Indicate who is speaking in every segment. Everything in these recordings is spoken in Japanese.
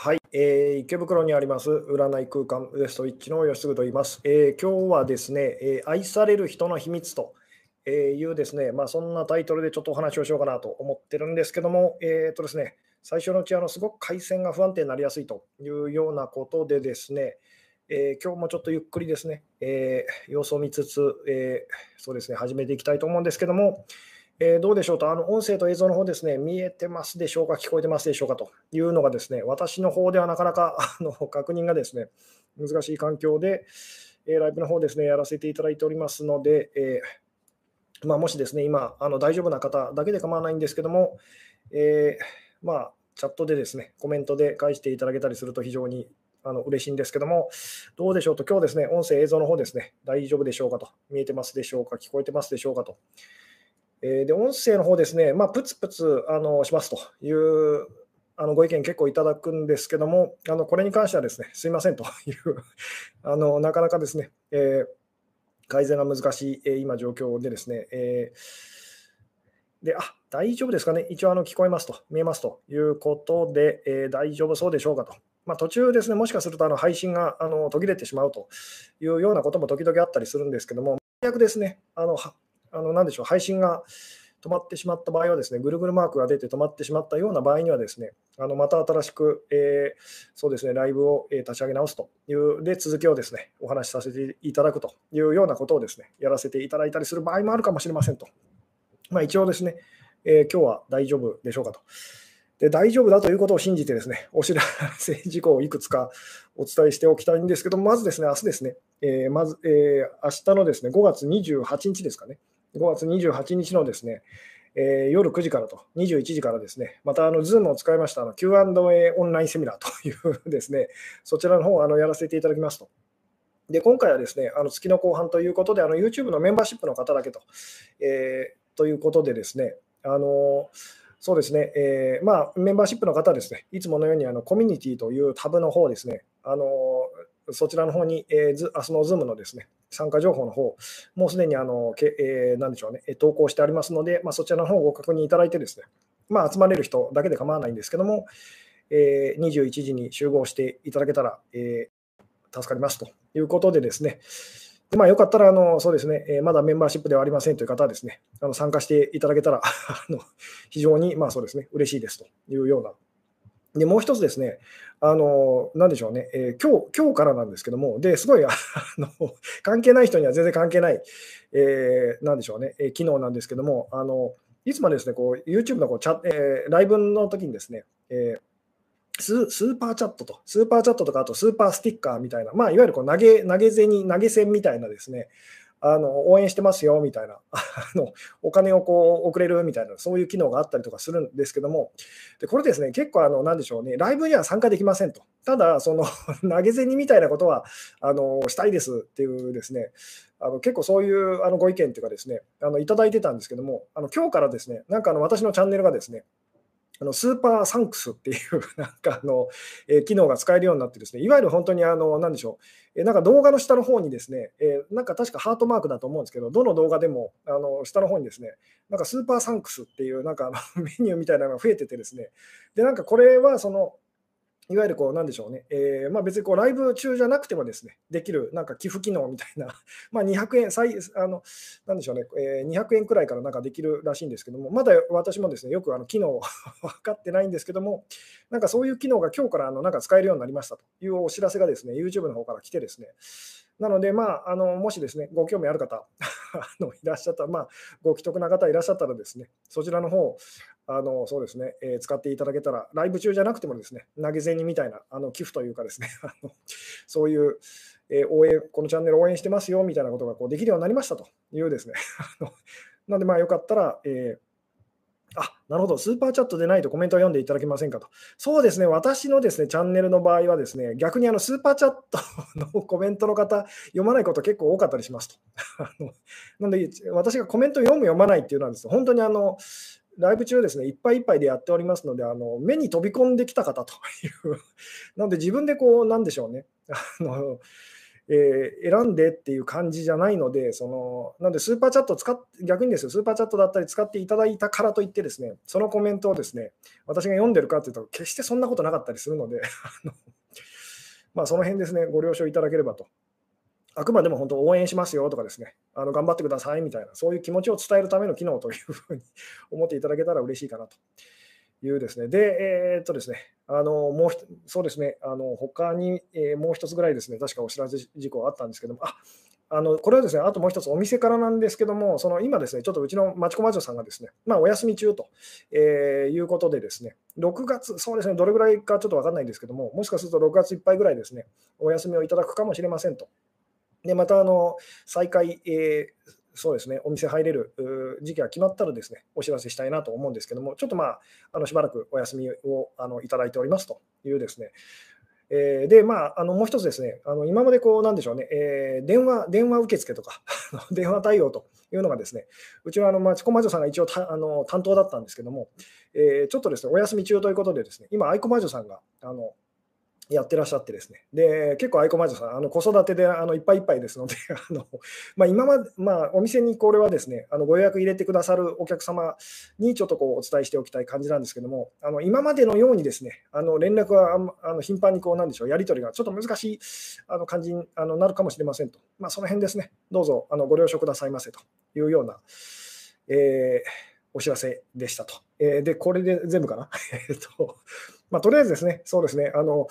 Speaker 1: はい、えー、池袋にあります占い空間ウエストウィッチの吉嗣と言います。えー、今日はですね、えー、愛される人の秘密というですね、まあ、そんなタイトルでちょっとお話をしようかなと思ってるんですけども、えーとですね、最初のうちあのすごく回線が不安定になりやすいというようなことでですね、えー、今日もちょっとゆっくりですね、えー、様子を見つつ、えー、そうですね、始めていきたいと思うんですけども、えー、どうでしょうと、あの音声と映像の方ですね、見えてますでしょうか、聞こえてますでしょうかというのがですね、私の方ではなかなか あの確認がですね、難しい環境で、えー、ライブの方ですね、やらせていただいておりますので、えー、まあ、もしですね、今あの、大丈夫な方だけで構わないんですけども、えまあ、チャットでですね、コメントで返していただけたりすると非常にあの嬉しいんですけども、どうでしょうと、今日ですね、音声、映像の方ですね、大丈夫でしょうかと、見えてますでしょうか、聞こえてますでしょうかとえー、で音声の方ですね、まあ、プツプツあのしますというあのご意見結構いただくんですけども、あのこれに関してはですね、すいませんというあのなかなかですね、えー、改善が難しい、えー、今状況でですね、えー、で、あ、大丈夫ですかね、一応あの聞こえますと、見えますということで、えー、大丈夫そうでしょうかと。まあ、途中ですね、もしかするとあの配信があの途切れてしまうというようなことも時々あったりするんですけども、最悪ですね、あのあの、なでしょう、配信が止まってしまった場合はですね、ぐるぐるマークが出て止まってしまったような場合にはですね、あのまた新しく、えー、そうですね、ライブを、立ち上げ直すという、で、続きをですね、お話しさせていただくというようなことをですね、やらせていただいたりする場合もあるかもしれませんと。まあ、一応ですね、えー、今日は大丈夫でしょうかと。で大丈夫だということを信じてですね、お知らせ事項をいくつか お伝えしておきたいんですけど、まずですね、明日ですね、えー、まず、えー、明日のですね、5月28日ですかね、5月28日のですね、えー、夜9時からと、21時からですね、またあの Zoom を使いましたあの Q&A オンラインセミナーというですね、そちらの方をあのやらせていただきますと。で、今回はですね、あの月の後半ということで、あの YouTube のメンバーシップの方だけと、えー、ということでですね、あのそうですね、えー、まあ、メンバーシップの方ですね、いつものようにあのコミュニティというタブの方ですね、あのそちらの方に、えー、明日の Zoom のですね、参加情報の方、もうすでにあの、けえー、何でしょうね、投稿してありますので、まあ、そちらの方をご確認いただいてですね、まあ、集まれる人だけで構わないんですけども、えー、21時に集合していただけたら、えー、助かりますということでですね、でまあ、よかったらあの、そうですね、えー、まだメンバーシップではありませんという方はですね、あの参加していただけたら あの非常に、まあそうですね、嬉しいですというようなで、もう一つですね、あの、なんでしょうね、えー、今日、今日からなんですけども、で、すごい、あの、関係ない人には全然関係ない、えー、なんでしょうね、えー、機能なんですけども、あの、いつもですね、こう、YouTube のこうチャ、えー、ライブの時にですね、えーススーパーチャットと、スーパーチャットとか、あとスーパースティッカーみたいな、まあ、いわゆるこう投げ投げ銭、投げ銭みたいなですね、あの応援してますよみたいな。あの、お金をこう送れるみたいな、そういう機能があったりとかするんですけども、でこれですね、結構、あのなんでしょうね、ライブには参加できませんと。ただ、その 投げ銭みたいなことはあのしたいですっていうですね、あの結構そういうあのご意見というかですね、あのいただいてたんですけども、あの今日からですね、なんかあの私のチャンネルがですね、あのスーパーサンクスっていう なんかあの、え、機能が使えるようになってですね、いわゆる本当にあの、なでしょう、え、なんか動画の下の方にですね、え、なんか確かハートマークだと思うんですけど、どの動画でもあの下の方にですね、なんかスーパーサンクスっていうなんか メニューみたいなのが増えててですね、で、なんかこれはその、いわゆるこう、なんでしょうね、えー、まあ、別にこうライブ中じゃなくてもですね、できるなんか寄付機能みたいな、まあ200円、最あのなんでしょうね、えー、200円くらいからなんかできるらしいんですけども、まだ私もですね、よくあの機能 分かってないんですけども、なんかそういう機能が今日からあのなんか使えるようになりましたというお知らせがですね、YouTube の方から来てですね、なので、まあ、あのもしですね、ご興味ある方 あのいらっしゃったら、まあ、ご既得な方いらっしゃったらですね、そちらの方あのそうですね、えー、使っていただけたら、ライブ中じゃなくてもですね、投げ銭みたいなあの寄付というかですね、あのそういう、えー、応援、このチャンネル応援してますよみたいなことがこうできるようになりましたというですね、なので、まあ、よかったら、えーあ、なるほど。スーパーチャットでないとコメントを読んでいただけませんかと。そうですね。私のですね、チャンネルの場合はですね、逆にあのスーパーチャットのコメントの方、読まないこと結構多かったりしますと。なので、私がコメント読む、読まないっていうのはですね、本当にあの、ライブ中ですね、いっぱいいっぱいでやっておりますので、あの目に飛び込んできた方という、なので自分でこう、なんでしょうね、あのえー、選んでっていう感じじゃないので、そのなんでスーパーチャット使っ逆にですよ、スーパーチャットだったり使っていただいたからといってですね、そのコメントをですね、私が読んでるかというと、決してそんなことなかったりするので、あのまあ、その辺ですね、ご了承いただければと。あくまでも本当応援しますよとかですね、あの頑張ってくださいみたいな、そういう気持ちを伝えるための機能というふうに思っていただけたら嬉しいかなというですね。で、えー、っとですね、あのもうそうですね、あの他に、えー、もう一つぐらいですね、確かお知らせ事項あったんですけども、ああのこれはですね、あともう一つお店からなんですけども、その今ですね、ちょっとうちの町子魔女さんがですね、まあ、お休み中と、えー、いうことでですね、6月、そうですね、どれぐらいかちょっと分かんないんですけども、もしかすると6月いっぱいぐらいですね、お休みをいただくかもしれませんと。で、またあの再開、えー、そうですね、お店入れる時期が決まったらですね、お知らせしたいなと思うんですけども、ちょっとまあ、あのしばらくお休みをあのいただいておりますというですね、えー、で、まあ、あのもう一つですね、あの今までこう、なんでしょうね、えー、電話、電話受付とか 電話対応というのがですね、うちのあの、まちこまじょさんが一応あの担当だったんですけども、えー、ちょっとですね、お休み中ということでですね、今、愛子魔女さんが、あの、やってらっしゃってですね。で、結構、アイコマジョさん、あの子育てであのいっぱいいっぱいですので、あのまあ、今まで、まあ、お店にこれはですね、あのご予約入れてくださるお客様にちょっとこうお伝えしておきたい感じなんですけども、あの今までのようにですね、あの連絡はあの頻繁にこうなんでしょう、やり取りがちょっと難しいあの感じにあのなるかもしれませんと、まあ、その辺ですね、どうぞあのご了承くださいませというような、えー、お知らせでしたと。えー、で、これで全部かな？えっとまあ、とりあえずですね、そうですね、あの、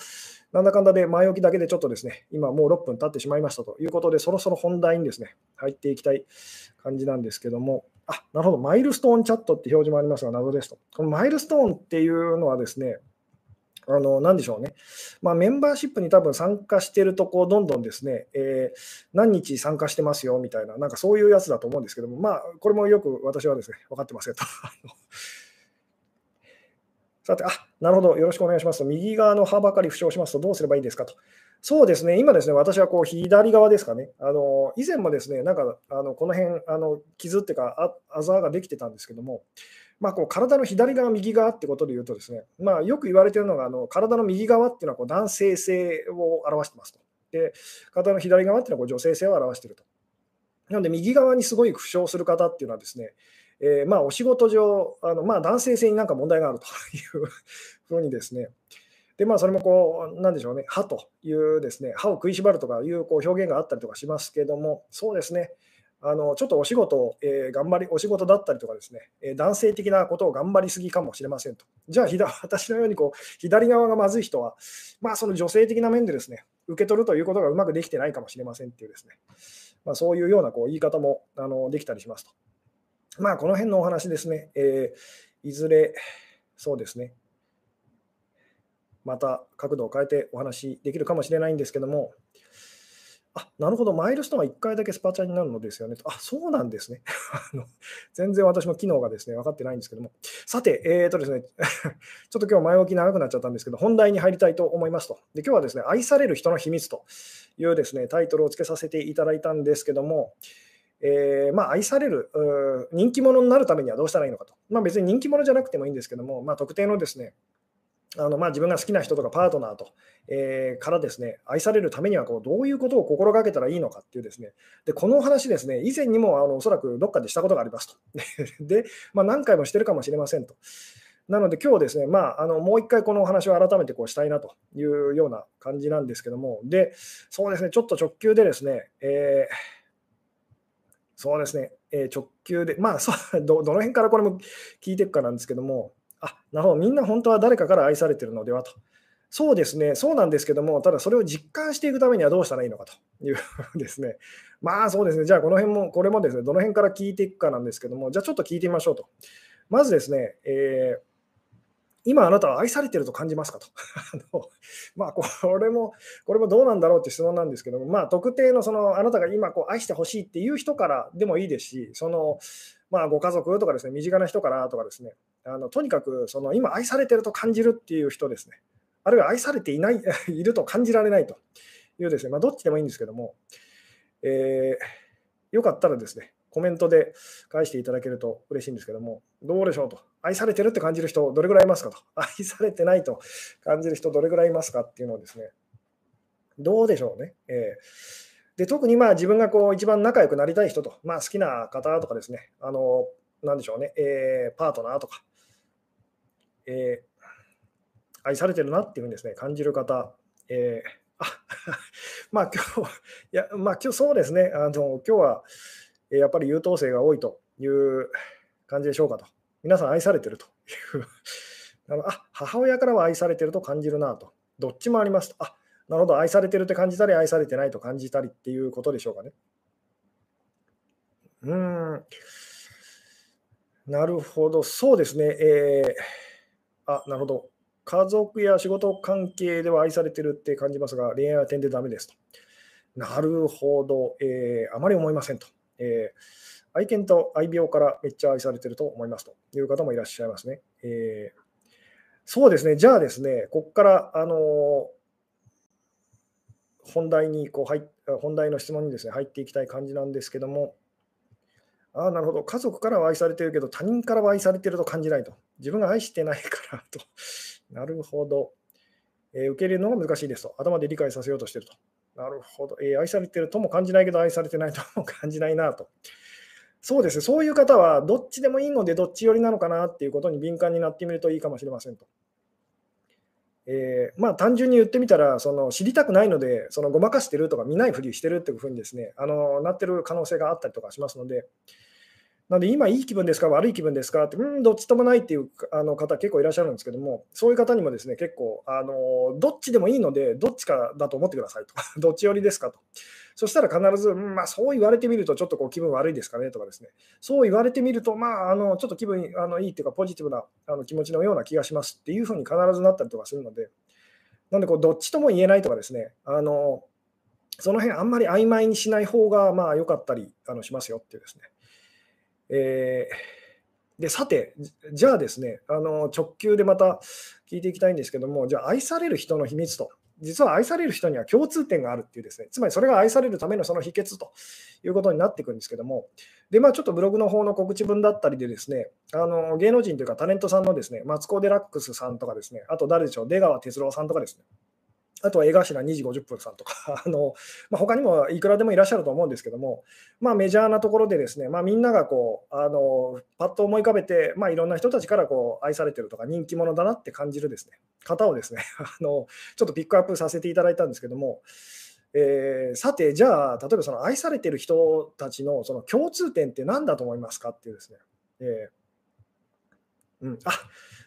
Speaker 1: なんだかんだで前置きだけでちょっとですね、今もう6分経ってしまいましたということで、そろそろ本題にですね、入っていきたい感じなんですけども、あ、なるほど、マイルストーンチャットって表示もありますが、謎ですと。このマイルストーンっていうのはですね、あの、なんでしょうね。まあ、メンバーシップに多分参加してると、こう、どんどんですね、えー、何日参加してますよみたいな、なんかそういうやつだと思うんですけども、まあ、これもよく私はですね、分かってますよと。さて、あ、なるほど、よろしくお願いしますと。右側の歯ばかり負傷しますとどうすればいいですかと。そうですね、今ですね、私はこう左側ですかね。あの以前もですね、なんかあのこの辺、あの傷っていうかあ、あざができてたんですけども、まあ、こう体の左側、右側ってことで言うとですね、まあ、よく言われているのが、あの体の右側っていうのはこう男性性を表してますと。で、体の左側っていうのはこう女性性を表していると。なので、右側にすごい負傷する方っていうのはですね、えー、まあお仕事上、あのまあ、男性性になんか問題があるというふうにですね、でまあ、それもこう、なんでしょうね、歯というですね、歯を食いしばるとかいうこう表現があったりとかしますけども、そうですね、あのちょっとお仕事、えー、頑張り、お仕事だったりとかですね、えー、男性的なことを頑張りすぎかもしれませんと。じゃあ、私のようにこう左側がまずい人は、まあ、その女性的な面でですね、受け取るということがうまくできてないかもしれませんっていうですね、まあ、そういうようなこう言い方もあのできたりしますと。まあ、この辺のお話ですね、えー、いずれ、そうですね、また角度を変えてお話できるかもしれないんですけども、あなるほど、マイルストーンは1回だけスパチャになるのですよね。あ、そうなんですね。全然私も機能がですね、分かってないんですけども。さて、えーとですね、ちょっと今日前置き長くなっちゃったんですけど、本題に入りたいと思いますと。で今日はですね、愛される人の秘密というですね、タイトルをつけさせていただいたんですけども、えー、まあ、愛される、人気者になるためにはどうしたらいいのかと。まあ、別に人気者じゃなくてもいいんですけども、まあ、特定のですね、あのまあ、自分が好きな人とかパートナーと、えー、からですね、愛されるためにはこうどういうことを心がけたらいいのかっていうですね、でこの話ですね、以前にもあのおそらくどっかでしたことがありますと。で、まあ、何回もしてるかもしれませんと。なので今日ですね、まあ、あのもう一回このお話を改めてこうしたいなというような感じなんですけども、で、そうですね、ちょっと直球でですね、えーそうですね、えー、直球で、まあそ ど、どの辺からこれも聞いていくかなんですけども、あなるほど、みんな本当は誰かから愛されてるのではと。そうですね、そうなんですけども、ただそれを実感していくためにはどうしたらいいのかと。いうですね、まあそうですね、じゃあこの辺も、これもですね、どの辺から聞いていくかなんですけども、じゃあちょっと聞いてみましょうと。まずですね、えー今あなたは愛されてると感じますかと あの。まあ、これも、これもどうなんだろうって質問なんですけども、まあ、特定のそのあなたが今こう愛してほしいっていう人からでもいいですし、そのまあ、ご家族とかですね、身近な人からとかですね、あのとにかくその今愛されてると感じるっていう人ですね、あるいは愛されていない いると感じられないというですね、まあ、どっちでもいいんですけども、えー、よかったらですね、コメントで返していただけると嬉しいんですけども、どうでしょうと。愛されてるって感じる人、どれぐらいいますかと。愛されてないと感じる人、どれぐらいいますかっていうのをですね、どうでしょうね。えーで特にまあ自分がこう一番仲良くなりたい人と、まあ、好きな方とかですね、あのなんでしょうね、えー、パートナーとか、えー、愛されてるなっていうふうにですね、感じる方、えー、あ まあ今日、いや、まあ今日そうですね、あの今日はやっぱり優等生が多いという感じでしょうかと。皆さん愛されてるという あのあ、母親からは愛されてると感じるなと。どっちもありますと。あ、なるほど、愛されてるって感じたり、愛されてないと感じたりっていうことでしょうかね。うん。なるほど、そうですね。えー、あ、なるほど。家族や仕事関係では愛されてるって感じますが、恋愛は点でダメですと。なるほど、えー、あまり思いませんと。えー、愛犬と愛病からめっちゃ愛されてると思いますという方もいらっしゃいますね。えー、そうですね、じゃあですね、ここから、あのー本題にこう入本題の質問にですね入っていきたい感じなんですけども、ああ、なるほど、家族からは愛されてるけど、他人からは愛されてると感じないと。自分が愛してないからと。なるほど、えー、受け入れるのが難しいですと。頭で理解させようとしてると。なるほど、えー、愛されてるとも感じないけど、愛されてないとも感じないなと。そうです、そういう方はどっちでもいいので、どっち寄りなのかなっていうことに敏感になってみるといいかもしれませんと。えー、まあ、単純に言ってみたら、その知りたくないので、そのごまかしてるとか、見ないふりしてるっていうふうにですね、あのなってる可能性があったりとかしますので、なので、今いい気分ですか、悪い気分ですかって、うん、どっちともないっていうあの方結構いらっしゃるんですけども、そういう方にもですね、結構、あのどっちでもいいので、どっちかだと思ってくださいと。どっち寄りですかと。そしたら必ず、うん、まあ、そう言われてみると、ちょっとこう気分悪いですかねとかですね、そう言われてみると、まあ、あのちょっと気分あのいいっていうか、ポジティブなあの気持ちのような気がしますっていうふうに必ずなったりとかするので、なんでこう、どっちとも言えないとかですね、あのその辺あんまり曖昧にしない方がまあ良かったりあのしますよっていうですね。えー、でさて、じゃあですね、あの直球でまた聞いていきたいんですけども、じゃあ愛される人の秘密と実は愛される人には共通点があるっていうですね、つまりそれが愛されるためのその秘訣ということになっていくんですけども、で、まあちょっとブログの方の告知文だったりでですね、あの芸能人というかタレントさんのですね、マツコ・デラックスさんとかですね、あと誰でしょう、出川哲朗さんとかですね、あとは江頭2時50分さんとか、あのまあ、他にもいくらでもいらっしゃると思うんですけども、まあ、メジャーなところでですね、まあ、みんながこうあのパッと思い浮かべて、まあ、いろんな人たちからこう愛されてるとか人気者だなって感じるですね方をですね あのちょっとピックアップさせていただいたんですけども、えー、さて、じゃあ、例えばその愛されてる人たちのその共通点って何だと思いますかっていうですね、えーうん、あ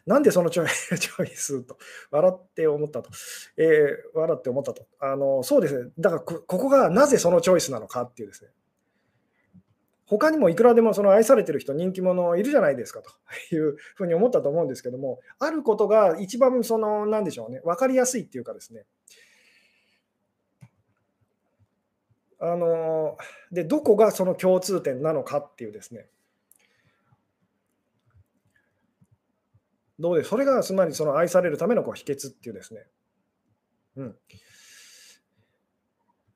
Speaker 1: なんでそのチョイ チョイスと、笑って思ったと、えー、笑って思ったと。あのそうですね、だからここがなぜそのチョイスなのかっていうですね、他にもいくらでもその愛されてる人、人気者いるじゃないですかという ふうに思ったと思うんですけども、あることが一番その、なんでしょうね、分かりやすいっていうかですね、あのでどこがその共通点なのかっていうですね、どうでそれがつまりその愛されるためのこう秘訣っていうですね。うん。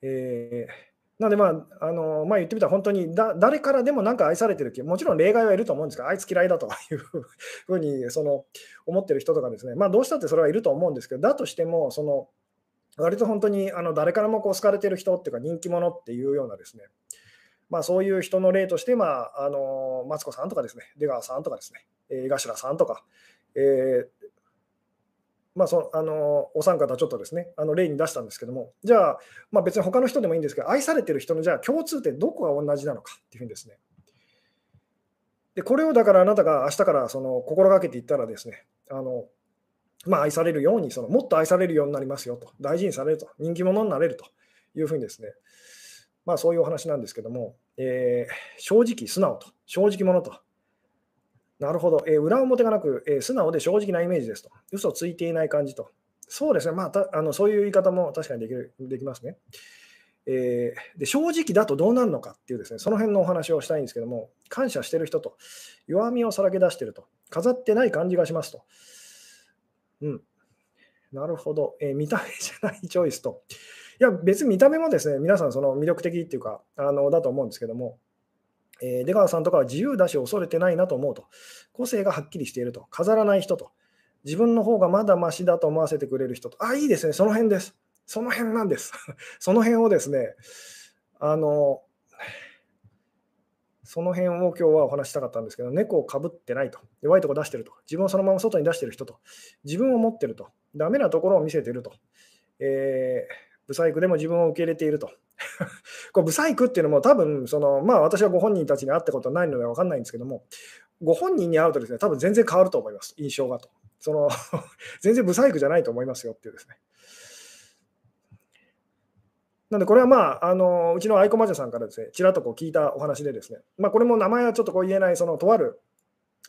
Speaker 1: えー、なので、まあ、あのまあ、言ってみたら本当にだ誰からでもなんか愛されてる気もちろん例外はいると思うんですが、あいつ嫌いだというふうにその思ってる人とかですね、まあ、どうしたってそれはいると思うんですけど、だとしても、その割と本当にあの誰からもこう好かれてる人っていうか人気者っていうようなですね、まあ、そういう人の例として、まあ、あのマツコさんとかですね、出川さんとかですね、江頭さんとか、えー、まあ、そあのお三方ちょっとですね、あの例に出したんですけども、じゃあ、まあ、別に他の人でもいいんですけど、愛されてる人のじゃあ共通点、どこが同じなのかっていうふうにですね。で、これをだからあなたが明日からその心がけていったらですね、あのまあ、愛されるようにその、もっと愛されるようになりますよと、大事にされると、人気者になれるというふうにですね、まあ、そういうお話なんですけども、えー、正直、素直と、正直者となるほど、えー、裏表がなく、えー、素直で正直なイメージですと。嘘ついていない感じと。そうですね、まあ、たあのそういう言い方も確かにできるできますね、えー、で。正直だとどうなるのかっていうですね、その辺のお話をしたいんですけども、感謝してる人と、弱みをさらけ出してると、飾ってない感じがしますと。うん。なるほど、えー、見た目じゃないチョイスと。いや、別に見た目もですね、皆さんその魅力的っていうか、あのだと思うんですけども、え、出川さんとかは自由だし恐れてないなと思うと。個性がはっきりしていると。飾らない人と。自分の方がまだましだと思わせてくれる人と。あ、いいですね。その辺です。その辺なんです。その辺をですね、あの、その辺を今日はお話したかったんですけど、猫をかぶってないと、弱いとこ出してると、自分をそのまま外に出してる人と、自分を持ってると、ダメなところを見せてると、えー、ブサイクでも自分を受け入れていると。こブサイクっていうのも多分その、まあ、私はご本人たちに会ったことないので分かんないんですけども、ご本人に会うとですね、多分全然変わると思います、印象がと。その 全然ブサイクじゃないと思いますよっていうですね。なんで、これはまあ、あのうちの愛子魔女さんからですね、ちらっとこう聞いたお話でですね、まあ、これも名前はちょっとこう言えない、そのとある、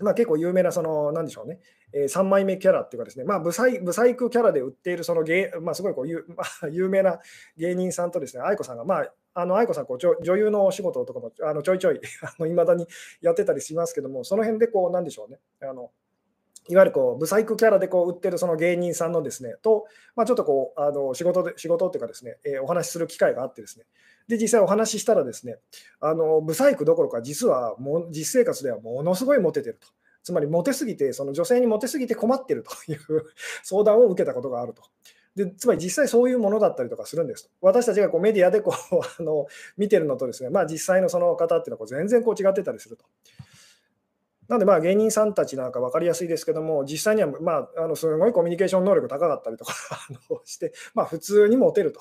Speaker 1: まあ、結構有名な、その、なんでしょうね、えー、3枚目キャラっていうかですね、まあ、ブサイブサイクキャラで売っている、その芸、まあ、すごいこう有,、まあ、有名な芸人さんとですね、愛子さんが、まあ、あの愛子さんこう女優のお仕事とかもあのちょいちょい いまだにやってたりしますけども、その辺でこう、なんでしょうね、あのいわゆるこうブサイクキャラでこう売ってるその芸人さんのですね、と、まあ、ちょっとこうあの仕事で仕事っていうかですね、えー、お話しする機会があってですね、で、実際お話ししたらですね、あのブサイクどころか、実はも実生活ではものすごいモテてると。つまりモテすぎて、その女性にモテすぎて困ってるという 相談を受けたことがあると。でつまり実際そういうものだったりとかするんですと。私たちがこうメディアでこう あの見てるのとですね、まあ、実際のその方っていうのはこう全然こう違ってたりすると。なんでまあ芸人さんたちなんか分かりやすいですけども、実際にはまああのすごいコミュニケーション能力高かったりとか して、まあ、普通にモテると。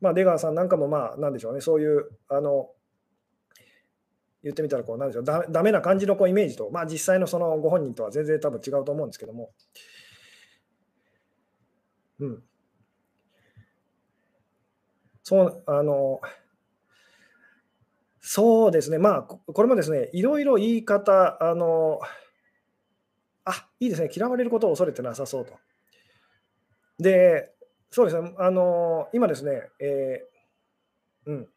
Speaker 1: まあ、出川さんなんかもまあなんでしょうね、そういうあの言ってみたらこうなんでしょうだダメな感じのこうイメージと、まあ、実際のそのご本人とは全然多分違うと思うんですけども。うん。そう、あの、そうですね、まあ、これもですね、いろいろ言い方、あの、あいいですね、嫌われることを恐れてなさそうと。で、そうですね、あの、今ですね、えー、うん、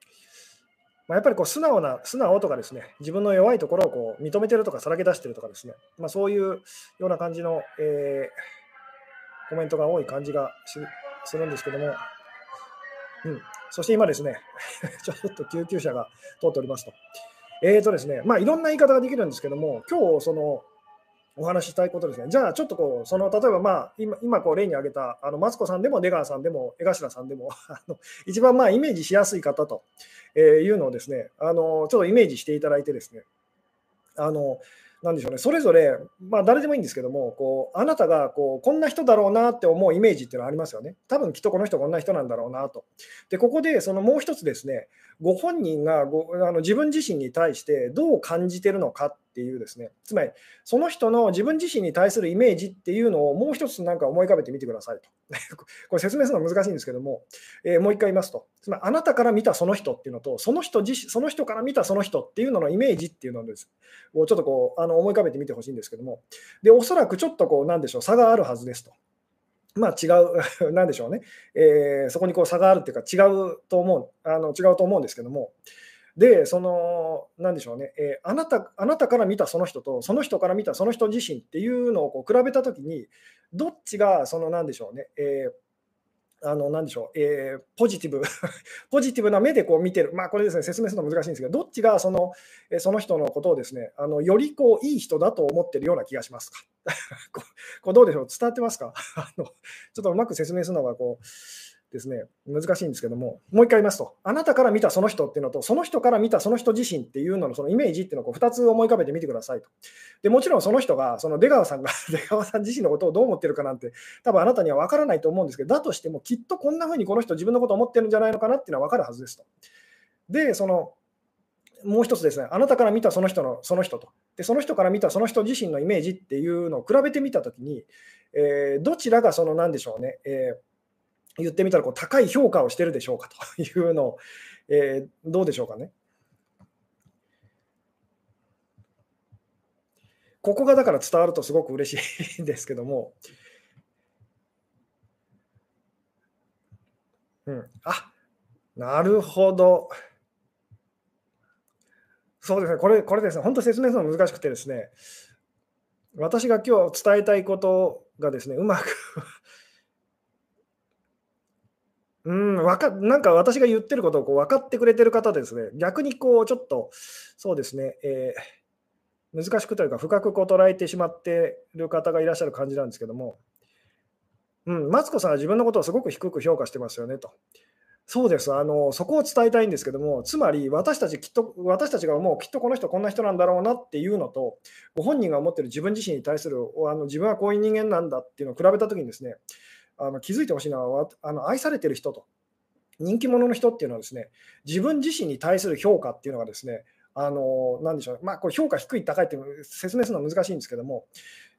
Speaker 1: まあ、やっぱりこう素直な、素直とかですね、自分の弱いところをこう認めてるとかさらけ出してるとかですね、まあ、そういうような感じの、えー、コメントが多い感じがするんですけども、うん、そして今ですね、ちょっと救急車が通っておりますと。えーとですね、まあいろんな言い方ができるんですけども、今日そのお話ししたいことですね。じゃあちょっとこう、その例えばまあ今今こう例に挙げたあのマツコさんでも出川さんでも江頭さんでも あの一番まあイメージしやすい方というのをですね、あのちょっとイメージしていただいてですね、あのなんでしょうね、それぞれ、まあ、誰でもいいんですけども、こうあなたがこうこんな人だろうなって思うイメージっていうのはありますよね。多分きっとこの人こんな人なんだろうなと。で、ここでそのもう一つですね、ご本人がごあの自分自身に対してどう感じてるのかっていうですね、つまりその人の自分自身に対するイメージっていうのをもう一つなんか思い浮かべてみてくださいと。これ説明するのは難しいんですけども、えー、もう一回言いますと、つまりあなたから見たその人っていうのと、その人自身その人から見たその人っていうののイメージっていうのをです、をちょっとこうあの思い浮かべてみてほしいんですけども、で、おそらくちょっとこう、なんでしょう、差があるはずですと。まあ違う、なんでしょうね、えー、そこにこう差があるっていうか、違うと思う、あの違うと思うんですけども、で、その、なんでしょうね、えー、あなた、あなたから見たその人と、その人から見たその人自身っていうのをこう比べたときに、どっちが、その、なんでしょうね、えーあの、何でしょう、えー、ポジティブ ポジティブな目でこう見てる。まあ、これですね、説明するの難しいんですけど、どっちがその、えその人のことをですね、あの、よりこう、いい人だと思ってるような気がしますか？こうどうでしょう？伝わってますか？あのちょっとうまく説明するのがこう、ですね、難しいんですけども、もう一回言いますと、あなたから見たその人っていうのと、その人から見たその人自身っていうののそのイメージっていうのをこう2つ思い浮かべてみてくださいと。でもちろんその人が、その出川さんが 出川さん自身のことをどう思ってるかなんて、多分あなたには分からないと思うんですけど、だとしてもきっとこんな風にこの人自分のことを思ってるんじゃないのかなっていうのは分かるはずですと。で、その、もう一つですね、あなたから見たその人のその人と、でその人から見たその人自身のイメージっていうのを比べてみたときに、えー、どちらがその何でしょうね、えー言ってみたらこう高い評価をしてるでしょうかというのを、えー、どうでしょうかね。ここがだから伝わるとすごく嬉しいんですけども、うん、あなるほど。そうですね、これ、これですね、本当説明するの難しくてですね、私が今日伝えたいことがですね、うまくうん、わかなんか私が言ってることをこう分かってくれてる方ですね、逆にこうちょっと、そうですね、えー、難しくというか、深くこう捉えてしまっている方がいらっしゃる感じなんですけども、うん、マツコさんは自分のことをすごく低く評価してますよねと。そうです。あの、そこを伝えたいんですけども、つまり私たちきっと、私たちが思う、きっとこの人、こんな人なんだろうなっていうのと、ご本人が思ってる自分自身に対するあの自分はこういう人間なんだっていうのを比べたときにですね、あの気づいてほしいのはあの、愛されてる人と、人気者の人っていうのはですね、自分自身に対する評価っていうのがですね、あのなでしょう、まあ、これ評価低い、高いっていう説明するのは難しいんですけども、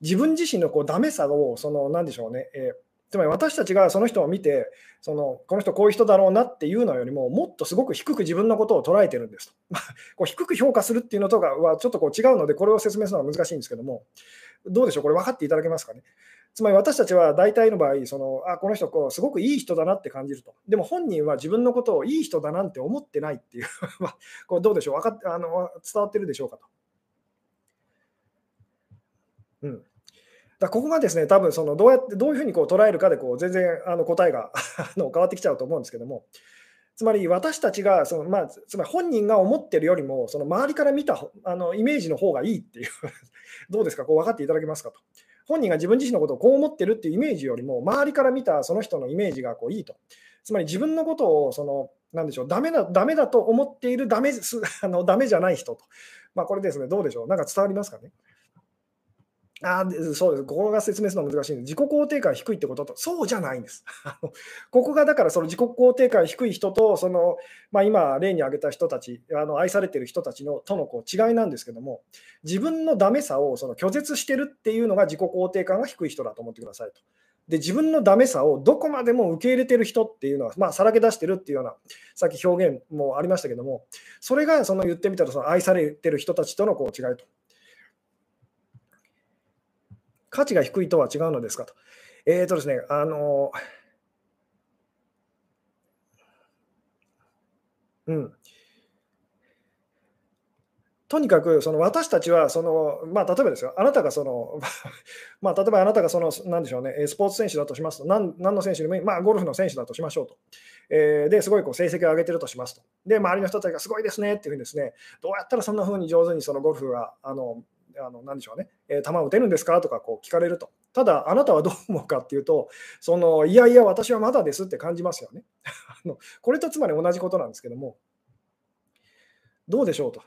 Speaker 1: 自分自身のこうダメさを、そのなんでしょうね、えーつまり私たちがその人を見てその、この人こういう人だろうなっていうのよりも、もっとすごく低く自分のことを捉えてるんですと。こう低く評価するっていうのとかはちょっとこう違うので、これを説明するのは難しいんですけども、どうでしょう、これ分かっていただけますかね？つまり私たちは大体の場合、そのあこの人こう、すごくいい人だなって感じると。でも本人は自分のことをいい人だなんて思ってないっていう これどうでしょう分かっあの、伝わってるでしょうかと。うん、だここがですね、多分そのどうやってどういうふうにこう捉えるかでこう全然あの答えが 変わってきちゃうと思うんですけども、つまり私たちがその、まあ、つまり本人が思ってるよりも、その周りから見たあのイメージの方がいいっていう どうですか、こう分かっていただけますかと。本人が自分自身のことをこう思ってるっていうイメージよりも、周りから見たその人のイメージがこういいと。つまり自分のことをその、なんでしょう、ダメだダメだと思っているダメ あのダメじゃない人と。まあ、これですね、どうでしょう、なんか伝わりますかね？あそうです。ここが説明するのは難しいんで。自己肯定感低いってことと、そうじゃないんです。ここがだからその自己肯定感低い人と、そのまあ、今、例に挙げた人たち、あの愛されてる人たちのとのこう違いなんですけども、自分のダメさをその拒絶してるっていうのが自己肯定感が低い人だと思ってくださいと。で自分のダメさをどこまでも受け入れてる人っていうのは、まあ、さらけ出してるっていうような、さっき表現もありましたけども、それがその言ってみたらその愛されてる人たちとのこう違いと。価値が低いとは違うのですかと。えっ、ー、とですね、あの、うん。とにかくその私たちはその、まあ、例えばですよ、あなたがその、まあ、例えばあなたがその、なんでしょうね、スポーツ選手だとしますと、何何の選手でもいい、まあ、ゴルフの選手だとしましょうと。えー、ですごいこう成績を上げてるとしますと。で、周りの人たちがすごいですねっていうふうにですね、どうやったらそんなふうに上手にそのゴルフがあのあの何でしょうね、えー、球を打てるんですか？とかこう聞かれると。ただ、あなたはどう思うかっていうと、そのいやいや、私はまだですって感じますよね。あのこれとつまり同じことなんですけども、どうでしょうと。